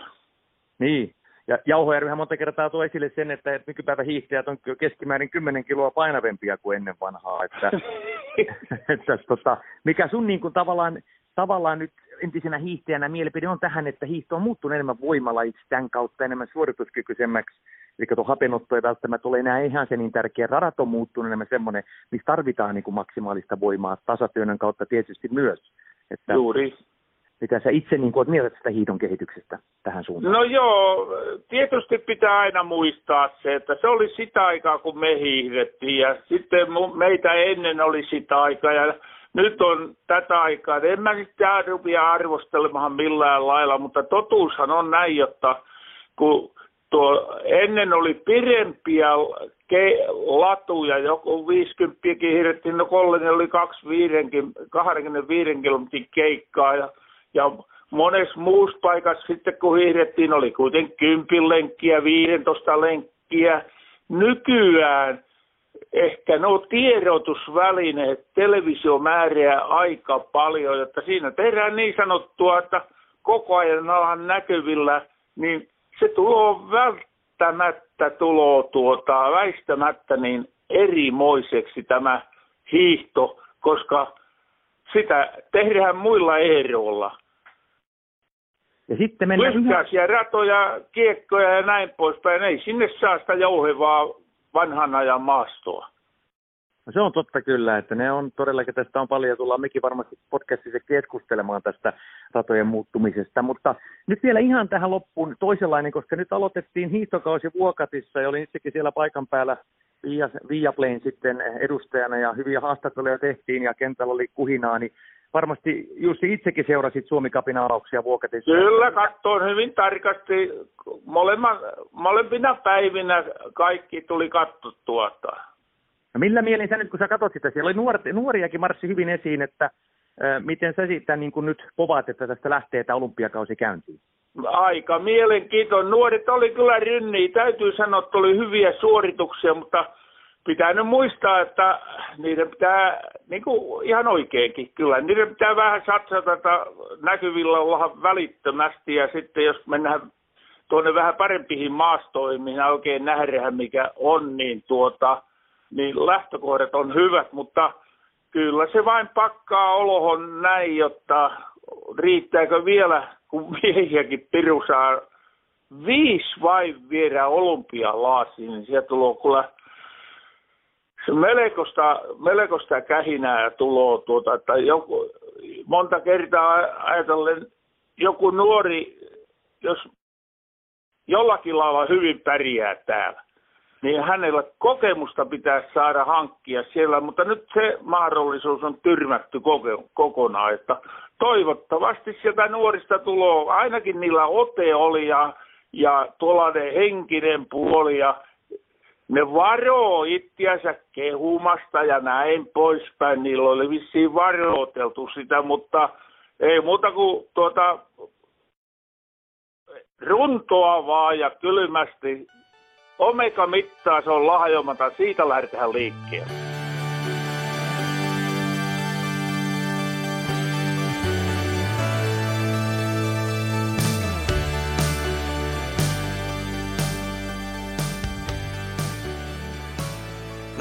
Niin. Ja Jauhojärvihän monta kertaa tuo esille sen, että nykypäivän hiihtäjät on keskimäärin 10 kiloa painavempia kuin ennen vanhaa. Että, että tota, mikä sun niin kuin tavallaan, tavallaan nyt entisenä hiihtäjänä mielipide on tähän, että hiihto on muuttunut enemmän voimalajiksi tämän kautta enemmän suorituskykyisemmäksi Eli tuo hapenotto ei välttämättä ole enää ihan se niin tärkeä. Radat on muuttunut enemmän semmoinen, missä tarvitaan niin kuin maksimaalista voimaa tasatyönnön kautta tietysti myös. Että Juuri. Mitä sä itse niin kuin, mieltä tästä hiiton kehityksestä tähän suuntaan? No joo, tietysti pitää aina muistaa se, että se oli sitä aikaa, kun me hiihdettiin ja sitten meitä ennen oli sitä aikaa ja nyt on tätä aikaa. En mä nyt rupia arvostelemaan millään lailla, mutta totuushan on näin, jotta kun tuo, ennen oli pidempiä ke, latuja, joku 50 hiirettiin, no kollinen oli 25 kilometrin keikkaa ja, ja monessa muussa paikassa sitten kun hiihdettiin oli kuitenkin 10 lenkkiä, 15 lenkkiä. Nykyään ehkä nuo tiedotusvälineet, televisio määrää aika paljon, että siinä tehdään niin sanottua, että koko ajan ollaan näkyvillä, niin se tulo välttämättä tulo tuota, väistämättä niin erimoiseksi tämä hiihto, koska sitä tehdään muilla ehdoilla. Ja sitten mennään ihan... ratoja, kiekkoja ja näin poispäin. Ei sinne saa sitä jouhevaa vanhan ajan maastoa. No se on totta kyllä, että ne on todellakin, tästä on paljon, tullaan mekin varmasti podcastissa keskustelemaan tästä ratojen muuttumisesta, mutta nyt vielä ihan tähän loppuun toisenlainen, koska nyt aloitettiin hiihtokausi Vuokatissa ja olin itsekin siellä paikan päällä Via, Viaplayn sitten edustajana ja hyviä haastatteluja tehtiin ja kentällä oli kuhinaa, niin varmasti Jussi itsekin seurasit Suomi-kapin avauksia Vuokatissa. Kyllä, katsoin hyvin tarkasti. Molemmat, molempina päivinä kaikki tuli katsottua. No millä mielin sä nyt, kun sä katsot sitä, siellä oli nuori, nuoriakin marssi hyvin esiin, että äh, miten sä siitä niin kuin nyt povaat, että tästä lähtee tämä olympiakausi käyntiin? Aika mielenkiintoinen. Nuoret oli kyllä rynniä. Täytyy sanoa, että oli hyviä suorituksia, mutta pitää nyt muistaa, että niiden pitää, niin kuin ihan oikeinkin kyllä, niiden pitää vähän satsata, että näkyvillä olla välittömästi ja sitten jos mennään tuonne vähän parempiin maastoihin, oikein nähdään mikä on, niin tuota, niin lähtökohdat on hyvät, mutta kyllä se vain pakkaa olohon näin, jotta riittääkö vielä, kun miehiäkin Piru saa viisi vain viedä olympialaasiin, niin sieltä tulee kyllä se melkoista, melkoista kähinää tuloa tuota, että joku, monta kertaa ajatellen joku nuori, jos jollakin lailla hyvin pärjää täällä, niin hänellä kokemusta pitäisi saada hankkia siellä, mutta nyt se mahdollisuus on tyrmätty kokonaan, että toivottavasti sieltä nuorista tuloa, ainakin niillä ote oli ja, ja tuollainen henkinen puoli ja ne varoo ittiänsä kehumasta ja näin poispäin. Niillä oli vissiin varooteltu sitä, mutta ei muuta kuin tuota, runtoa vaan ja kylmästi omega mittaa se on lahjomata, siitä lähdetään liikkeelle.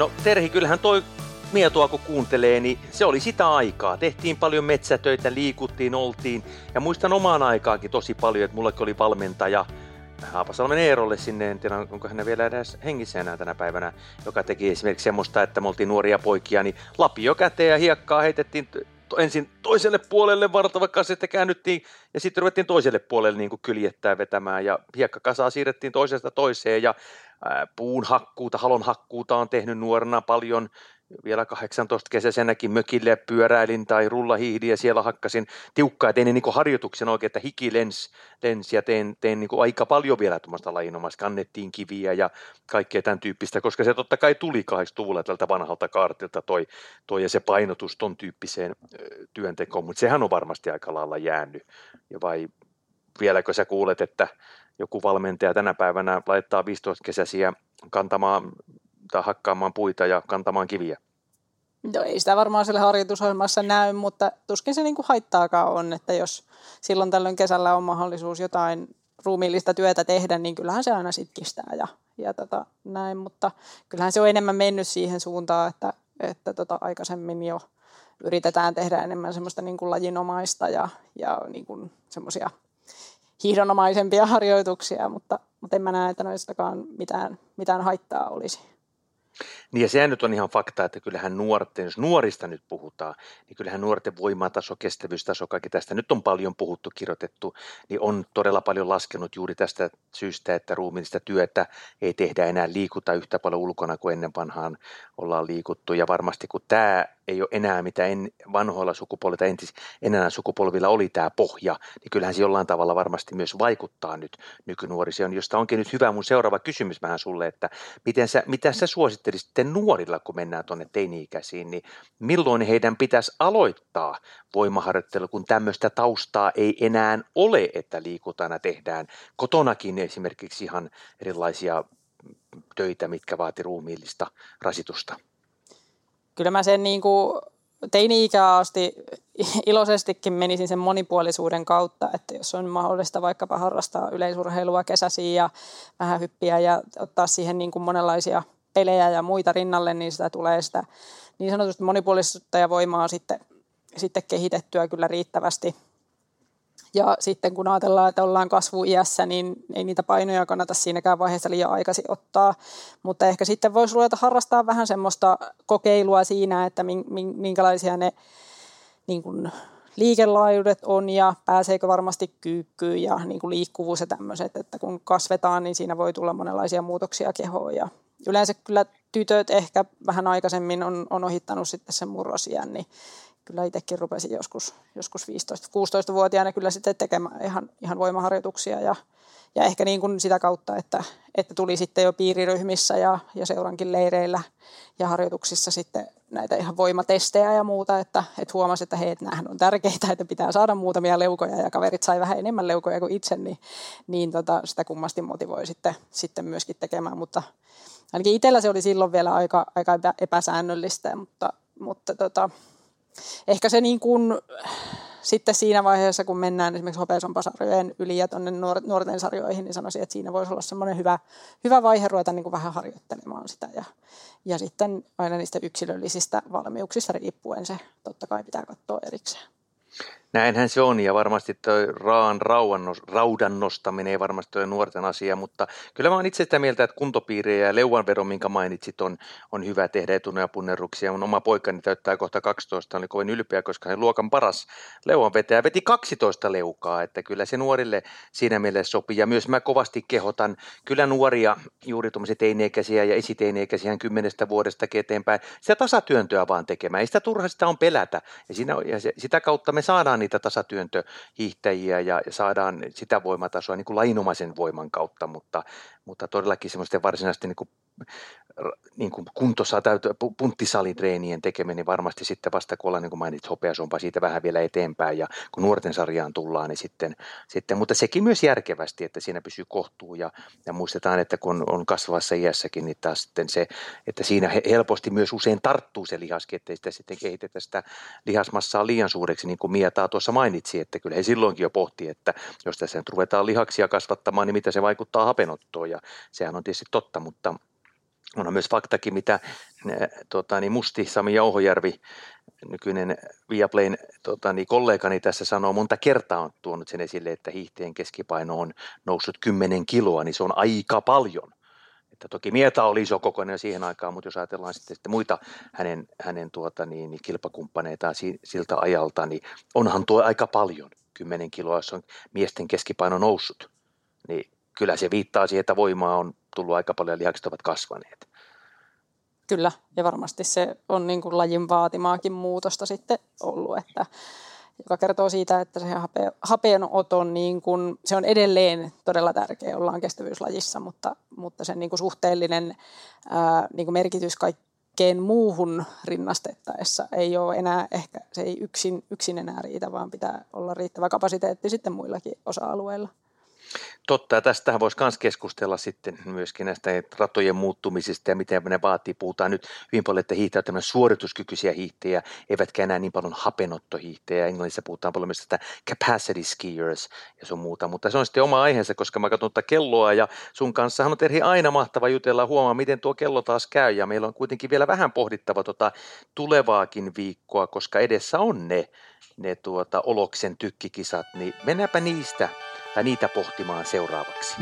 No Terhi, kyllähän toi mietoa kun kuuntelee, niin se oli sitä aikaa. Tehtiin paljon metsätöitä, liikuttiin, oltiin. Ja muistan omaan aikaakin tosi paljon, että mullakin oli valmentaja, Haapasalmen Eerolle sinne, en tiedä onko hän vielä edes hengissä enää tänä päivänä, joka teki esimerkiksi semmoista, että me oltiin nuoria poikia, niin lapio käteen ja hiekkaa heitettiin ensin toiselle puolelle vartava sitten käännyttiin ja sitten ruvettiin toiselle puolelle niin kuin kyljettää vetämään ja hiekkakasaa siirrettiin toisesta toiseen ja puun hakkuuta, halon hakkuuta on tehnyt nuorena paljon vielä 18 kesäisenäkin mökille pyöräilin tai rullahiihdin ja siellä hakkasin tiukkaa, tein niin harjoituksen oikein, että hiki lens, lens ja tein, tein niin aika paljon vielä tuommoista lajinomasta, kannettiin kiviä ja kaikkea tämän tyyppistä, koska se totta kai tuli 80-luvulla tältä vanhalta kaartilta toi, toi ja se painotus ton tyyppiseen työntekoon, mutta sehän on varmasti aika lailla jäänyt. Ja vai vieläkö sä kuulet, että joku valmentaja tänä päivänä laittaa 15 kesäisiä kantamaan tai hakkaamaan puita ja kantamaan kiviä. No ei sitä varmaan sille harjoitusohjelmassa näy, mutta tuskin se niinku haittaakaan on, että jos silloin tällöin kesällä on mahdollisuus jotain ruumiillista työtä tehdä, niin kyllähän se aina sitkistää ja, ja tota, näin, mutta kyllähän se on enemmän mennyt siihen suuntaan, että, että tota, aikaisemmin jo yritetään tehdä enemmän semmoista niin kuin lajinomaista ja, ja niin kuin semmoisia hiihdonomaisempia harjoituksia, mutta, mutta en mä näe, että noistakaan mitään, mitään haittaa olisi. Niin ja sehän nyt on ihan fakta, että kyllähän nuorten, jos nuorista nyt puhutaan, niin kyllähän nuorten voimataso, kestävyystaso, kaikki tästä nyt on paljon puhuttu, kirjoitettu, niin on todella paljon laskenut juuri tästä syystä, että ruumiillista työtä ei tehdä enää liikuta yhtä paljon ulkona kuin ennen vanhaan ollaan liikuttu. Ja varmasti kun tämä ei ole enää mitä en, vanhoilla sukupolvilla, entis, enää sukupolvilla oli tämä pohja, niin kyllähän se jollain tavalla varmasti myös vaikuttaa nyt nykynuorisoon, josta onkin nyt hyvä mun seuraava kysymys vähän sulle, että miten sä, mitä sä suosittelisit sitten nuorilla, kun mennään tuonne teini-ikäisiin, niin milloin heidän pitäisi aloittaa voimaharjoittelu, kun tämmöistä taustaa ei enää ole, että liikutaan ja tehdään kotonakin esimerkiksi ihan erilaisia töitä, mitkä vaati ruumiillista rasitusta? Kyllä mä sen niin kuin teini-ikää asti iloisestikin menisin sen monipuolisuuden kautta, että jos on mahdollista vaikkapa harrastaa yleisurheilua kesäsiin ja vähän hyppiä ja ottaa siihen niin kuin monenlaisia pelejä ja muita rinnalle, niin sitä tulee sitä niin sanotusti monipuolisuutta ja voimaa sitten, sitten kehitettyä kyllä riittävästi ja sitten kun ajatellaan, että ollaan kasvuiässä, niin ei niitä painoja kannata siinäkään vaiheessa liian aikaisin ottaa. Mutta ehkä sitten voisi ruveta harrastaa vähän semmoista kokeilua siinä, että minkälaisia ne niin kuin liikelaajuudet on ja pääseekö varmasti kyykkyyn ja niin kuin liikkuvuus ja tämmöiset. Että kun kasvetaan, niin siinä voi tulla monenlaisia muutoksia kehoon. Ja yleensä kyllä tytöt ehkä vähän aikaisemmin on, on ohittanut sitten sen murrosiän, niin kyllä itsekin rupesin joskus, joskus 15-16-vuotiaana kyllä sitten tekemään ihan, ihan voimaharjoituksia ja, ja ehkä niin kuin sitä kautta, että, että tuli sitten jo piiriryhmissä ja, ja seurankin leireillä ja harjoituksissa sitten näitä ihan voimatestejä ja muuta, että, että huomasi, että hei, nämähän on tärkeitä, että pitää saada muutamia leukoja ja kaverit sai vähän enemmän leukoja kuin itse, niin, niin tota, sitä kummasti motivoi sitten, sitten myöskin tekemään, mutta ainakin itsellä se oli silloin vielä aika, aika epäsäännöllistä, mutta, mutta tota, ehkä se niin kuin, sitten siinä vaiheessa, kun mennään esimerkiksi hopeasompasarjojen yli ja tuonne nuorten sarjoihin, niin sanoisin, että siinä voisi olla semmoinen hyvä, hyvä vaihe ruveta niin kuin vähän harjoittelemaan sitä. Ja, ja sitten aina niistä yksilöllisistä valmiuksista riippuen se totta kai pitää katsoa erikseen. Näinhän se on ja varmasti tuo raan raudan, nostaminen ei varmasti ole nuorten asia, mutta kyllä mä oon itse sitä mieltä, että kuntopiirejä ja leuanvedon, minkä mainitsit, on, on hyvä tehdä etunoja punnerruksia. Mun oma poikani täyttää kohta 12, oli kovin ylpeä, koska hän luokan paras leuanvetäjä veti 12 leukaa, että kyllä se nuorille siinä mielessä sopii. Ja myös mä kovasti kehotan kyllä nuoria, juuri tuommoisia teineikäisiä ja esiteineikäisiä kymmenestä vuodesta eteenpäin, sitä tasatyöntöä vaan tekemään. Ei sitä turha sitä on pelätä ja, siinä, ja se, sitä kautta me saadaan niitä tasatyöntöhiihtäjiä ja saadaan sitä voimatasoa niin kuin lainomaisen voiman kautta, mutta, mutta todellakin semmoisten varsinaisesti niin kuin niin kuin kuntossa täytyy, punttisalitreenien tekeminen varmasti sitten vasta kun ollaan, niin kuin mainit, hopeasompa siitä vähän vielä eteenpäin. Ja kun nuorten sarjaan tullaan, niin sitten, sitten mutta sekin myös järkevästi, että siinä pysyy kohtuu. Ja, ja muistetaan, että kun on kasvavassa iässäkin, niin taas sitten se, että siinä helposti myös usein tarttuu se lihaskin, ettei sitä sitten kehitetä sitä lihasmassaa liian suureksi, niin kuin Mia tuossa mainitsi, että kyllä he silloinkin jo pohti, että jos tässä nyt ruvetaan lihaksia kasvattamaan, niin mitä se vaikuttaa hapenottoon ja sehän on tietysti totta, mutta on myös faktakin, mitä tota, niin Musti Sami Jauhojärvi, nykyinen Viaplayn tota, niin kollegani tässä sanoo, monta kertaa on tuonut sen esille, että hiihteen keskipaino on noussut 10 kiloa, niin se on aika paljon. Että toki Mieta oli iso kokoinen siihen aikaan, mutta jos ajatellaan sitten, sitten muita hänen, hänen tuota, niin, niin kilpakumppaneitaan siltä ajalta, niin onhan tuo aika paljon, 10 kiloa, jos on miesten keskipaino noussut. Niin kyllä se viittaa siihen, että voimaa on tullut aika paljon ja lihakset ovat kasvaneet. Kyllä, ja varmasti se on niin kuin lajin vaatimaakin muutosta sitten ollut, että, joka kertoo siitä, että se hape, hapeenoton niin kuin, se on edelleen todella tärkeä, ollaan kestävyyslajissa, mutta, mutta sen niin kuin suhteellinen ää, niin kuin merkitys kaikkeen muuhun rinnastettaessa ei ole enää ehkä, se ei yksin, yksin enää riitä, vaan pitää olla riittävä kapasiteetti sitten muillakin osa-alueilla. Totta, ja tästähän voisi myös keskustella sitten myöskin näistä ratojen muuttumisista ja miten ne vaatii. Puhutaan nyt hyvin paljon, että hiihtäjät ovat suorituskykyisiä hiihtäjiä, eivätkä enää niin paljon hapenottohiihtäjiä. Englannissa puhutaan paljon myös sitä capacity skiers ja sun muuta, mutta se on sitten oma aiheensa, koska mä katson tätä kelloa ja sun kanssa on eri aina mahtava jutella huomaa, miten tuo kello taas käy ja meillä on kuitenkin vielä vähän pohdittava tota tulevaakin viikkoa, koska edessä on ne, ne tuota, Oloksen tykkikisat, niin mennäänpä niistä tai niitä pohtimaan seuraavaksi.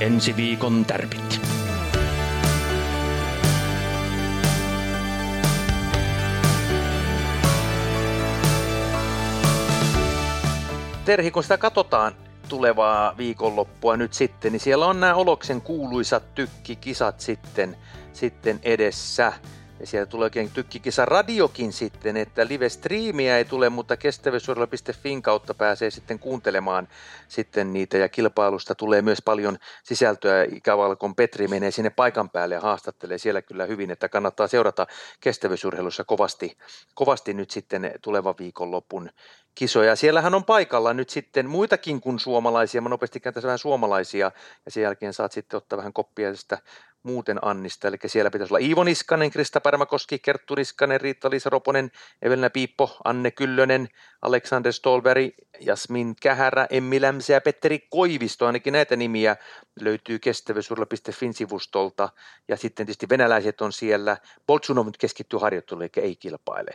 Ensi viikon tärpit. Terhi, kun sitä katsotaan tulevaa viikonloppua nyt sitten, niin siellä on nämä Oloksen kuuluisat tykkikisat sitten, sitten edessä. Ja siellä tulee oikein tykkikisa radiokin sitten, että live-striimiä ei tule, mutta kestävyysurheilu.fin kautta pääsee sitten kuuntelemaan sitten niitä ja kilpailusta tulee myös paljon sisältöä. Ikävalkon Petri menee sinne paikan päälle ja haastattelee siellä kyllä hyvin, että kannattaa seurata kestävyysurheilussa kovasti, kovasti nyt sitten tuleva viikonlopun kisoja. Siellähän on paikalla nyt sitten muitakin kuin suomalaisia. Mä nopeasti käyn tässä vähän suomalaisia ja sen jälkeen saat sitten ottaa vähän koppia tästä muuten Annista. Eli siellä pitäisi olla Iivo Niskanen, Krista Pärmäkoski, Kerttu Niskanen, Riitta-Liisa Roponen, Evelina Piippo, Anne Kyllönen, Alexander Stolberg, Jasmin Kähärä, Emmi Lämsä ja Petteri Koivisto. Ainakin näitä nimiä löytyy kestävyysurla.fin sivustolta. Ja sitten tietysti venäläiset on siellä. Boltsunov nyt keskittyy harjoitteluun, eli ei kilpaile.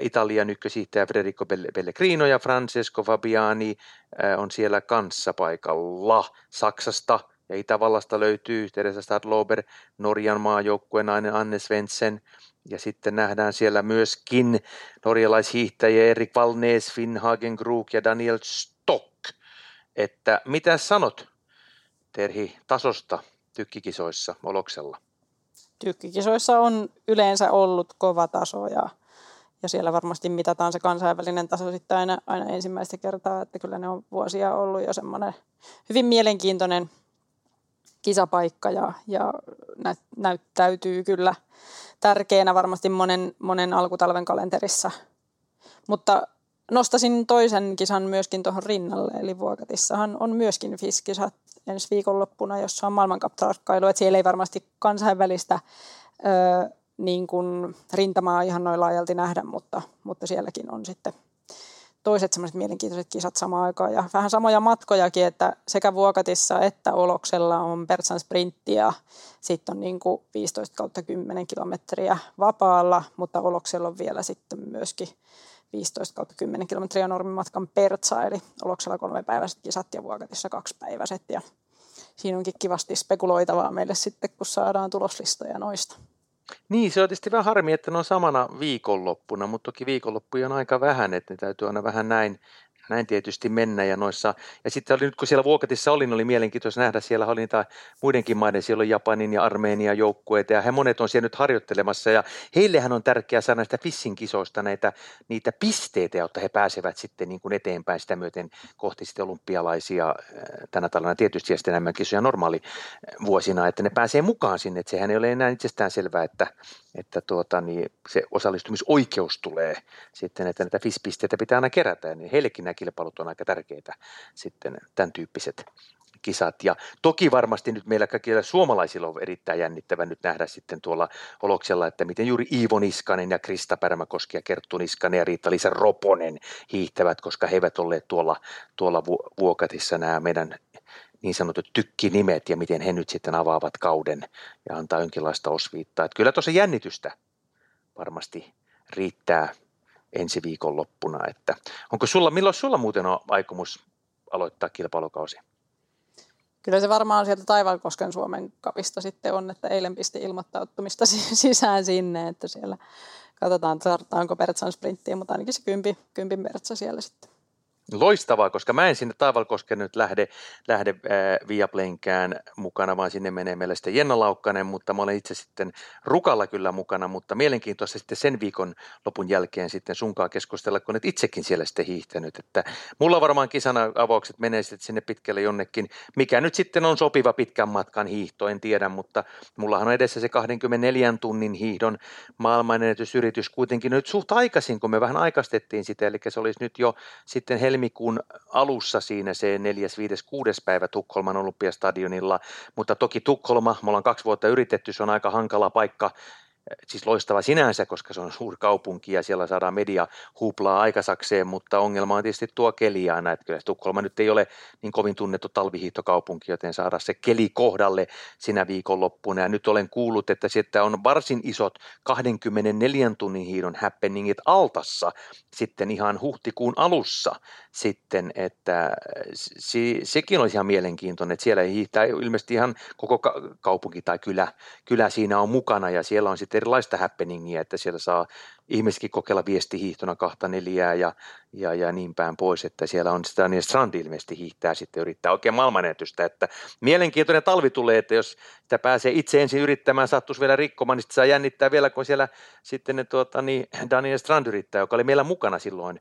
Italian ykkösiihtäjä Federico Pellegrino ja Francesco Fabiani on siellä kanssa paikalla. Saksasta ja Itävallasta löytyy Teresa Stadlober, Norjan maajoukkueenainen Anne Svensson, ja sitten nähdään siellä myöskin norjalaishiihtäjiä Erik Valnes, Finn Hagengruk ja Daniel Stock. Että mitä sanot, Terhi, tasosta tykkikisoissa Oloksella? Tykkikisoissa on yleensä ollut kova taso ja, ja siellä varmasti mitataan se kansainvälinen taso sitten aina, aina ensimmäistä kertaa, että kyllä ne on vuosia ollut jo semmoinen hyvin mielenkiintoinen kisapaikka ja, ja nä, näyttäytyy kyllä tärkeänä varmasti monen, monen alkutalven kalenterissa. Mutta nostasin toisen kisan myöskin tuohon rinnalle, eli Vuokatissahan on myöskin FIS-kisat ensi viikonloppuna, jossa on maailmankaptarkkailu, että siellä ei varmasti kansainvälistä ö, niin kuin rintamaa ihan noin laajalti nähdä, mutta, mutta sielläkin on sitten – toiset semmoiset mielenkiintoiset kisat samaan aikaan. Ja vähän samoja matkojakin, että sekä Vuokatissa että Oloksella on Pertsan sprintti ja sitten on niin kuin 15 kautta 10 kilometriä vapaalla, mutta Oloksella on vielä sitten myöskin 15 kautta 10 kilometriä normimatkan Pertsa, eli Oloksella kolme päiväiset kisat ja Vuokatissa kaksi päiväiset ja siinä onkin kivasti spekuloitavaa meille sitten, kun saadaan tuloslistoja noista. Niin, se on tietysti vähän harmi, että ne on samana viikonloppuna, mutta toki viikonloppuja on aika vähän, että ne täytyy aina vähän näin näin tietysti mennä. Ja, noissa, ja sitten oli, nyt kun siellä Vuokatissa olin, oli mielenkiintoista nähdä, siellä oli niitä muidenkin maiden, siellä on Japanin ja Armeenian joukkueita, ja he monet on siellä nyt harjoittelemassa, ja heillehän on tärkeää saada näistä Fissin kisoista näitä, niitä pisteitä, jotta he pääsevät sitten niin kuin eteenpäin sitä myöten kohti sitten olympialaisia äh, tänä talvena, tietysti ja sitten enemmän kisoja normaali vuosina, että ne pääsee mukaan sinne, että sehän ei ole enää itsestään selvää, että, että tuota, niin se osallistumisoikeus tulee sitten, että näitä FIS-pisteitä pitää aina kerätä, niin heillekin nämä kilpailut on aika tärkeitä sitten tämän tyyppiset kisat. Ja toki varmasti nyt meillä kaikilla suomalaisilla on erittäin jännittävä nyt nähdä sitten tuolla Oloksella, että miten juuri Iivo Niskanen ja Krista Pärmäkoski ja Kerttu Niskanen ja Riitta-Liisa Roponen hiihtävät, koska he eivät olleet tuolla, tuolla Vuokatissa nämä meidän niin sanotut tykkinimet ja miten he nyt sitten avaavat kauden ja antaa jonkinlaista osviittaa. Että kyllä tuossa jännitystä varmasti riittää ensi viikon loppuna. Että onko sulla, milloin sulla muuten on aikomus aloittaa kilpailukausi? Kyllä se varmaan sieltä Taivalkosken Suomen kapista sitten on, että eilen pisti ilmoittautumista sisään sinne, että siellä katsotaan, tarvitaanko Pertsan sprinttiä, mutta ainakin se kympi, kympin Pertsa siellä sitten. Loistavaa, koska mä en sinne Taivalkosken nyt lähde, lähde äh, mukana, vaan sinne menee meille sitten Jenna Laukkanen, mutta mä olen itse sitten Rukalla kyllä mukana, mutta mielenkiintoista sitten sen viikon lopun jälkeen sitten sunkaan keskustella, kun et itsekin siellä sitten hiihtänyt, että mulla varmaan kisana avaukset menee sitten sinne pitkälle jonnekin, mikä nyt sitten on sopiva pitkän matkan hiihto, en tiedä, mutta mullahan on edessä se 24 tunnin hiihdon maailmanennätysyritys kuitenkin nyt suht aikaisin, kun me vähän aikaistettiin sitä, eli se olisi nyt jo sitten helmi helmikuun alussa siinä se 4., 5., 6. päivä Tukholman olympiastadionilla, mutta toki Tukholma, me ollaan kaksi vuotta yritetty, se on aika hankala paikka siis loistava sinänsä, koska se on suuri kaupunki ja siellä saadaan media huplaa aikasakseen, mutta ongelma on tietysti tuo keli aina, että kyllä Tukholma nyt ei ole niin kovin tunnettu talvihiihtokaupunki, joten saada se keli kohdalle sinä viikonloppuna. Ja nyt olen kuullut, että sitten on varsin isot 24 tunnin hiidon happeningit Altassa sitten ihan huhtikuun alussa sitten, että se, sekin olisi ihan mielenkiintoinen, että siellä hiihtää ilmeisesti ihan koko kaupunki tai kylä, kylä siinä on mukana ja siellä on sitten erilaista happeningia, että siellä saa ihmisetkin kokeilla viestihiihtona kahta neljää ja, ja, ja niin päin pois, että siellä on sitä niin Strand ilmeisesti hiihtää sitten yrittää oikein maailmanennätystä, että mielenkiintoinen talvi tulee, että jos sitä pääsee itse ensin yrittämään, sattuisi vielä rikkomaan, niin sitten saa jännittää vielä, kun siellä sitten ne, tuota, niin Daniel Strand yrittää, joka oli meillä mukana silloin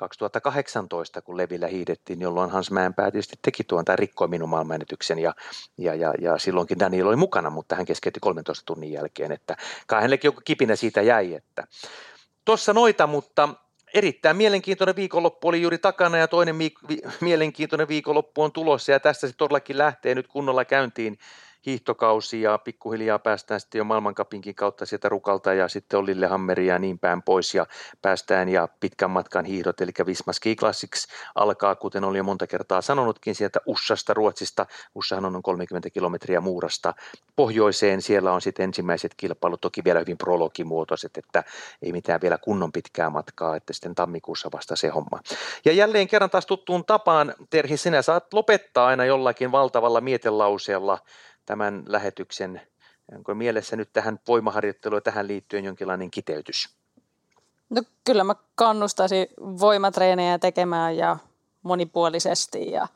2018, kun Levillä hiidettiin, jolloin Hans Mäenpää tietysti teki tuon tai rikkoi minun maailmanennätyksen ja, ja, ja, ja, silloinkin Daniel oli mukana, mutta hän keskeytti 13 tunnin jälkeen, että kai hänellekin joku kipinä siitä jäi, että. Tuossa noita, mutta erittäin mielenkiintoinen viikonloppu oli juuri takana ja toinen vi- mielenkiintoinen viikonloppu on tulossa ja tästä se todellakin lähtee nyt kunnolla käyntiin hiihtokausi ja pikkuhiljaa päästään sitten jo maailmankapinkin kautta sieltä rukalta ja sitten on Lillehammeri ja niin päin pois ja päästään ja pitkän matkan hiihdot, eli Visma Ski Classics alkaa, kuten oli jo monta kertaa sanonutkin, sieltä Ussasta, Ruotsista. Ussahan on noin 30 kilometriä Muurasta pohjoiseen. Siellä on sitten ensimmäiset kilpailut, toki vielä hyvin prologimuotoiset, että ei mitään vielä kunnon pitkää matkaa, että sitten tammikuussa vasta se homma. Ja jälleen kerran taas tuttuun tapaan, Terhi, sinä saat lopettaa aina jollakin valtavalla mietelauseella tämän lähetyksen. Onko mielessä nyt tähän voimaharjoitteluun tähän liittyen jonkinlainen kiteytys? No kyllä mä kannustaisin voimatreenejä tekemään ja monipuolisesti ja,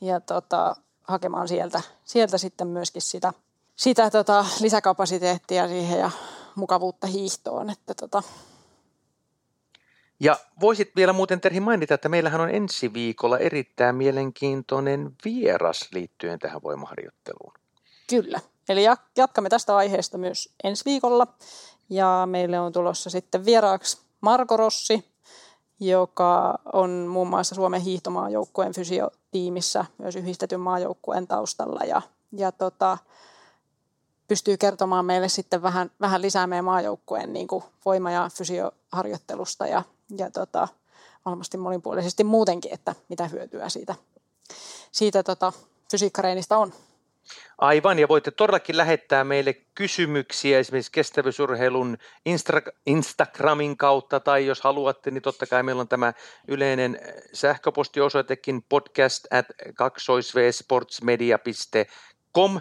ja tota, hakemaan sieltä, sieltä sitten myöskin sitä, sitä tota, lisäkapasiteettia siihen ja mukavuutta hiihtoon. Että tota. Ja voisit vielä muuten Terhi mainita, että meillähän on ensi viikolla erittäin mielenkiintoinen vieras liittyen tähän voimaharjoitteluun. Kyllä. Eli jatkamme tästä aiheesta myös ensi viikolla. Ja meille on tulossa sitten vieraaksi Marko Rossi, joka on muun muassa Suomen hiihtomaajoukkueen fysiotiimissä myös yhdistetyn maajoukkueen taustalla. Ja, ja tota, pystyy kertomaan meille sitten vähän, vähän lisää meidän maajoukkueen niin kuin voima- ja fysioharjoittelusta ja, ja tota, varmasti monipuolisesti muutenkin, että mitä hyötyä siitä, siitä tota, fysiikkareenistä on. Aivan, ja voitte todellakin lähettää meille kysymyksiä esimerkiksi kestävyysurheilun Insta- Instagramin kautta, tai jos haluatte, niin totta kai meillä on tämä yleinen sähköpostiosoitekin podcast at kaksoisvsportsmedia.com,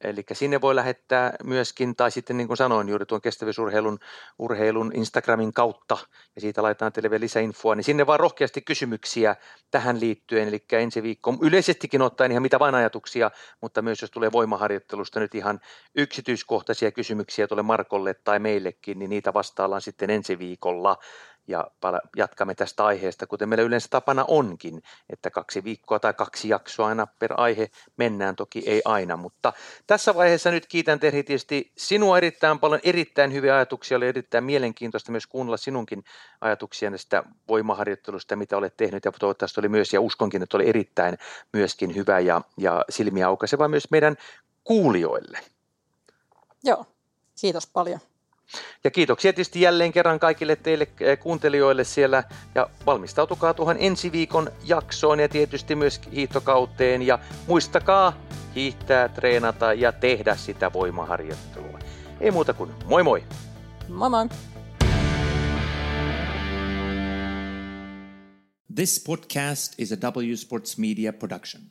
Eli sinne voi lähettää myöskin, tai sitten niin kuin sanoin juuri tuon kestävyysurheilun urheilun Instagramin kautta, ja siitä laitetaan teille vielä lisäinfoa, niin sinne vaan rohkeasti kysymyksiä tähän liittyen, eli ensi viikko yleisestikin ottaen ihan mitä vain ajatuksia, mutta myös jos tulee voimaharjoittelusta nyt ihan yksityiskohtaisia kysymyksiä tuolle Markolle tai meillekin, niin niitä vastaillaan sitten ensi viikolla ja jatkamme tästä aiheesta, kuten meillä yleensä tapana onkin, että kaksi viikkoa tai kaksi jaksoa aina per aihe mennään, toki ei aina, mutta tässä vaiheessa nyt kiitän Terhi tietysti sinua erittäin paljon, erittäin hyviä ajatuksia, oli erittäin mielenkiintoista myös kuunnella sinunkin ajatuksia näistä voimaharjoittelusta, mitä olet tehnyt ja toivottavasti oli myös, ja uskonkin, että oli erittäin myöskin hyvä ja, ja silmiä aukaiseva myös meidän kuulijoille. Joo, kiitos paljon. Ja kiitoksia tietysti jälleen kerran kaikille teille eh, kuuntelijoille siellä ja valmistautukaa tuohon ensi viikon jaksoon ja tietysti myös hiihtokauteen ja muistakaa hiihtää, treenata ja tehdä sitä voimaharjoittelua. Ei muuta kuin moi moi! Moi moi! This podcast is a W Sports Media production.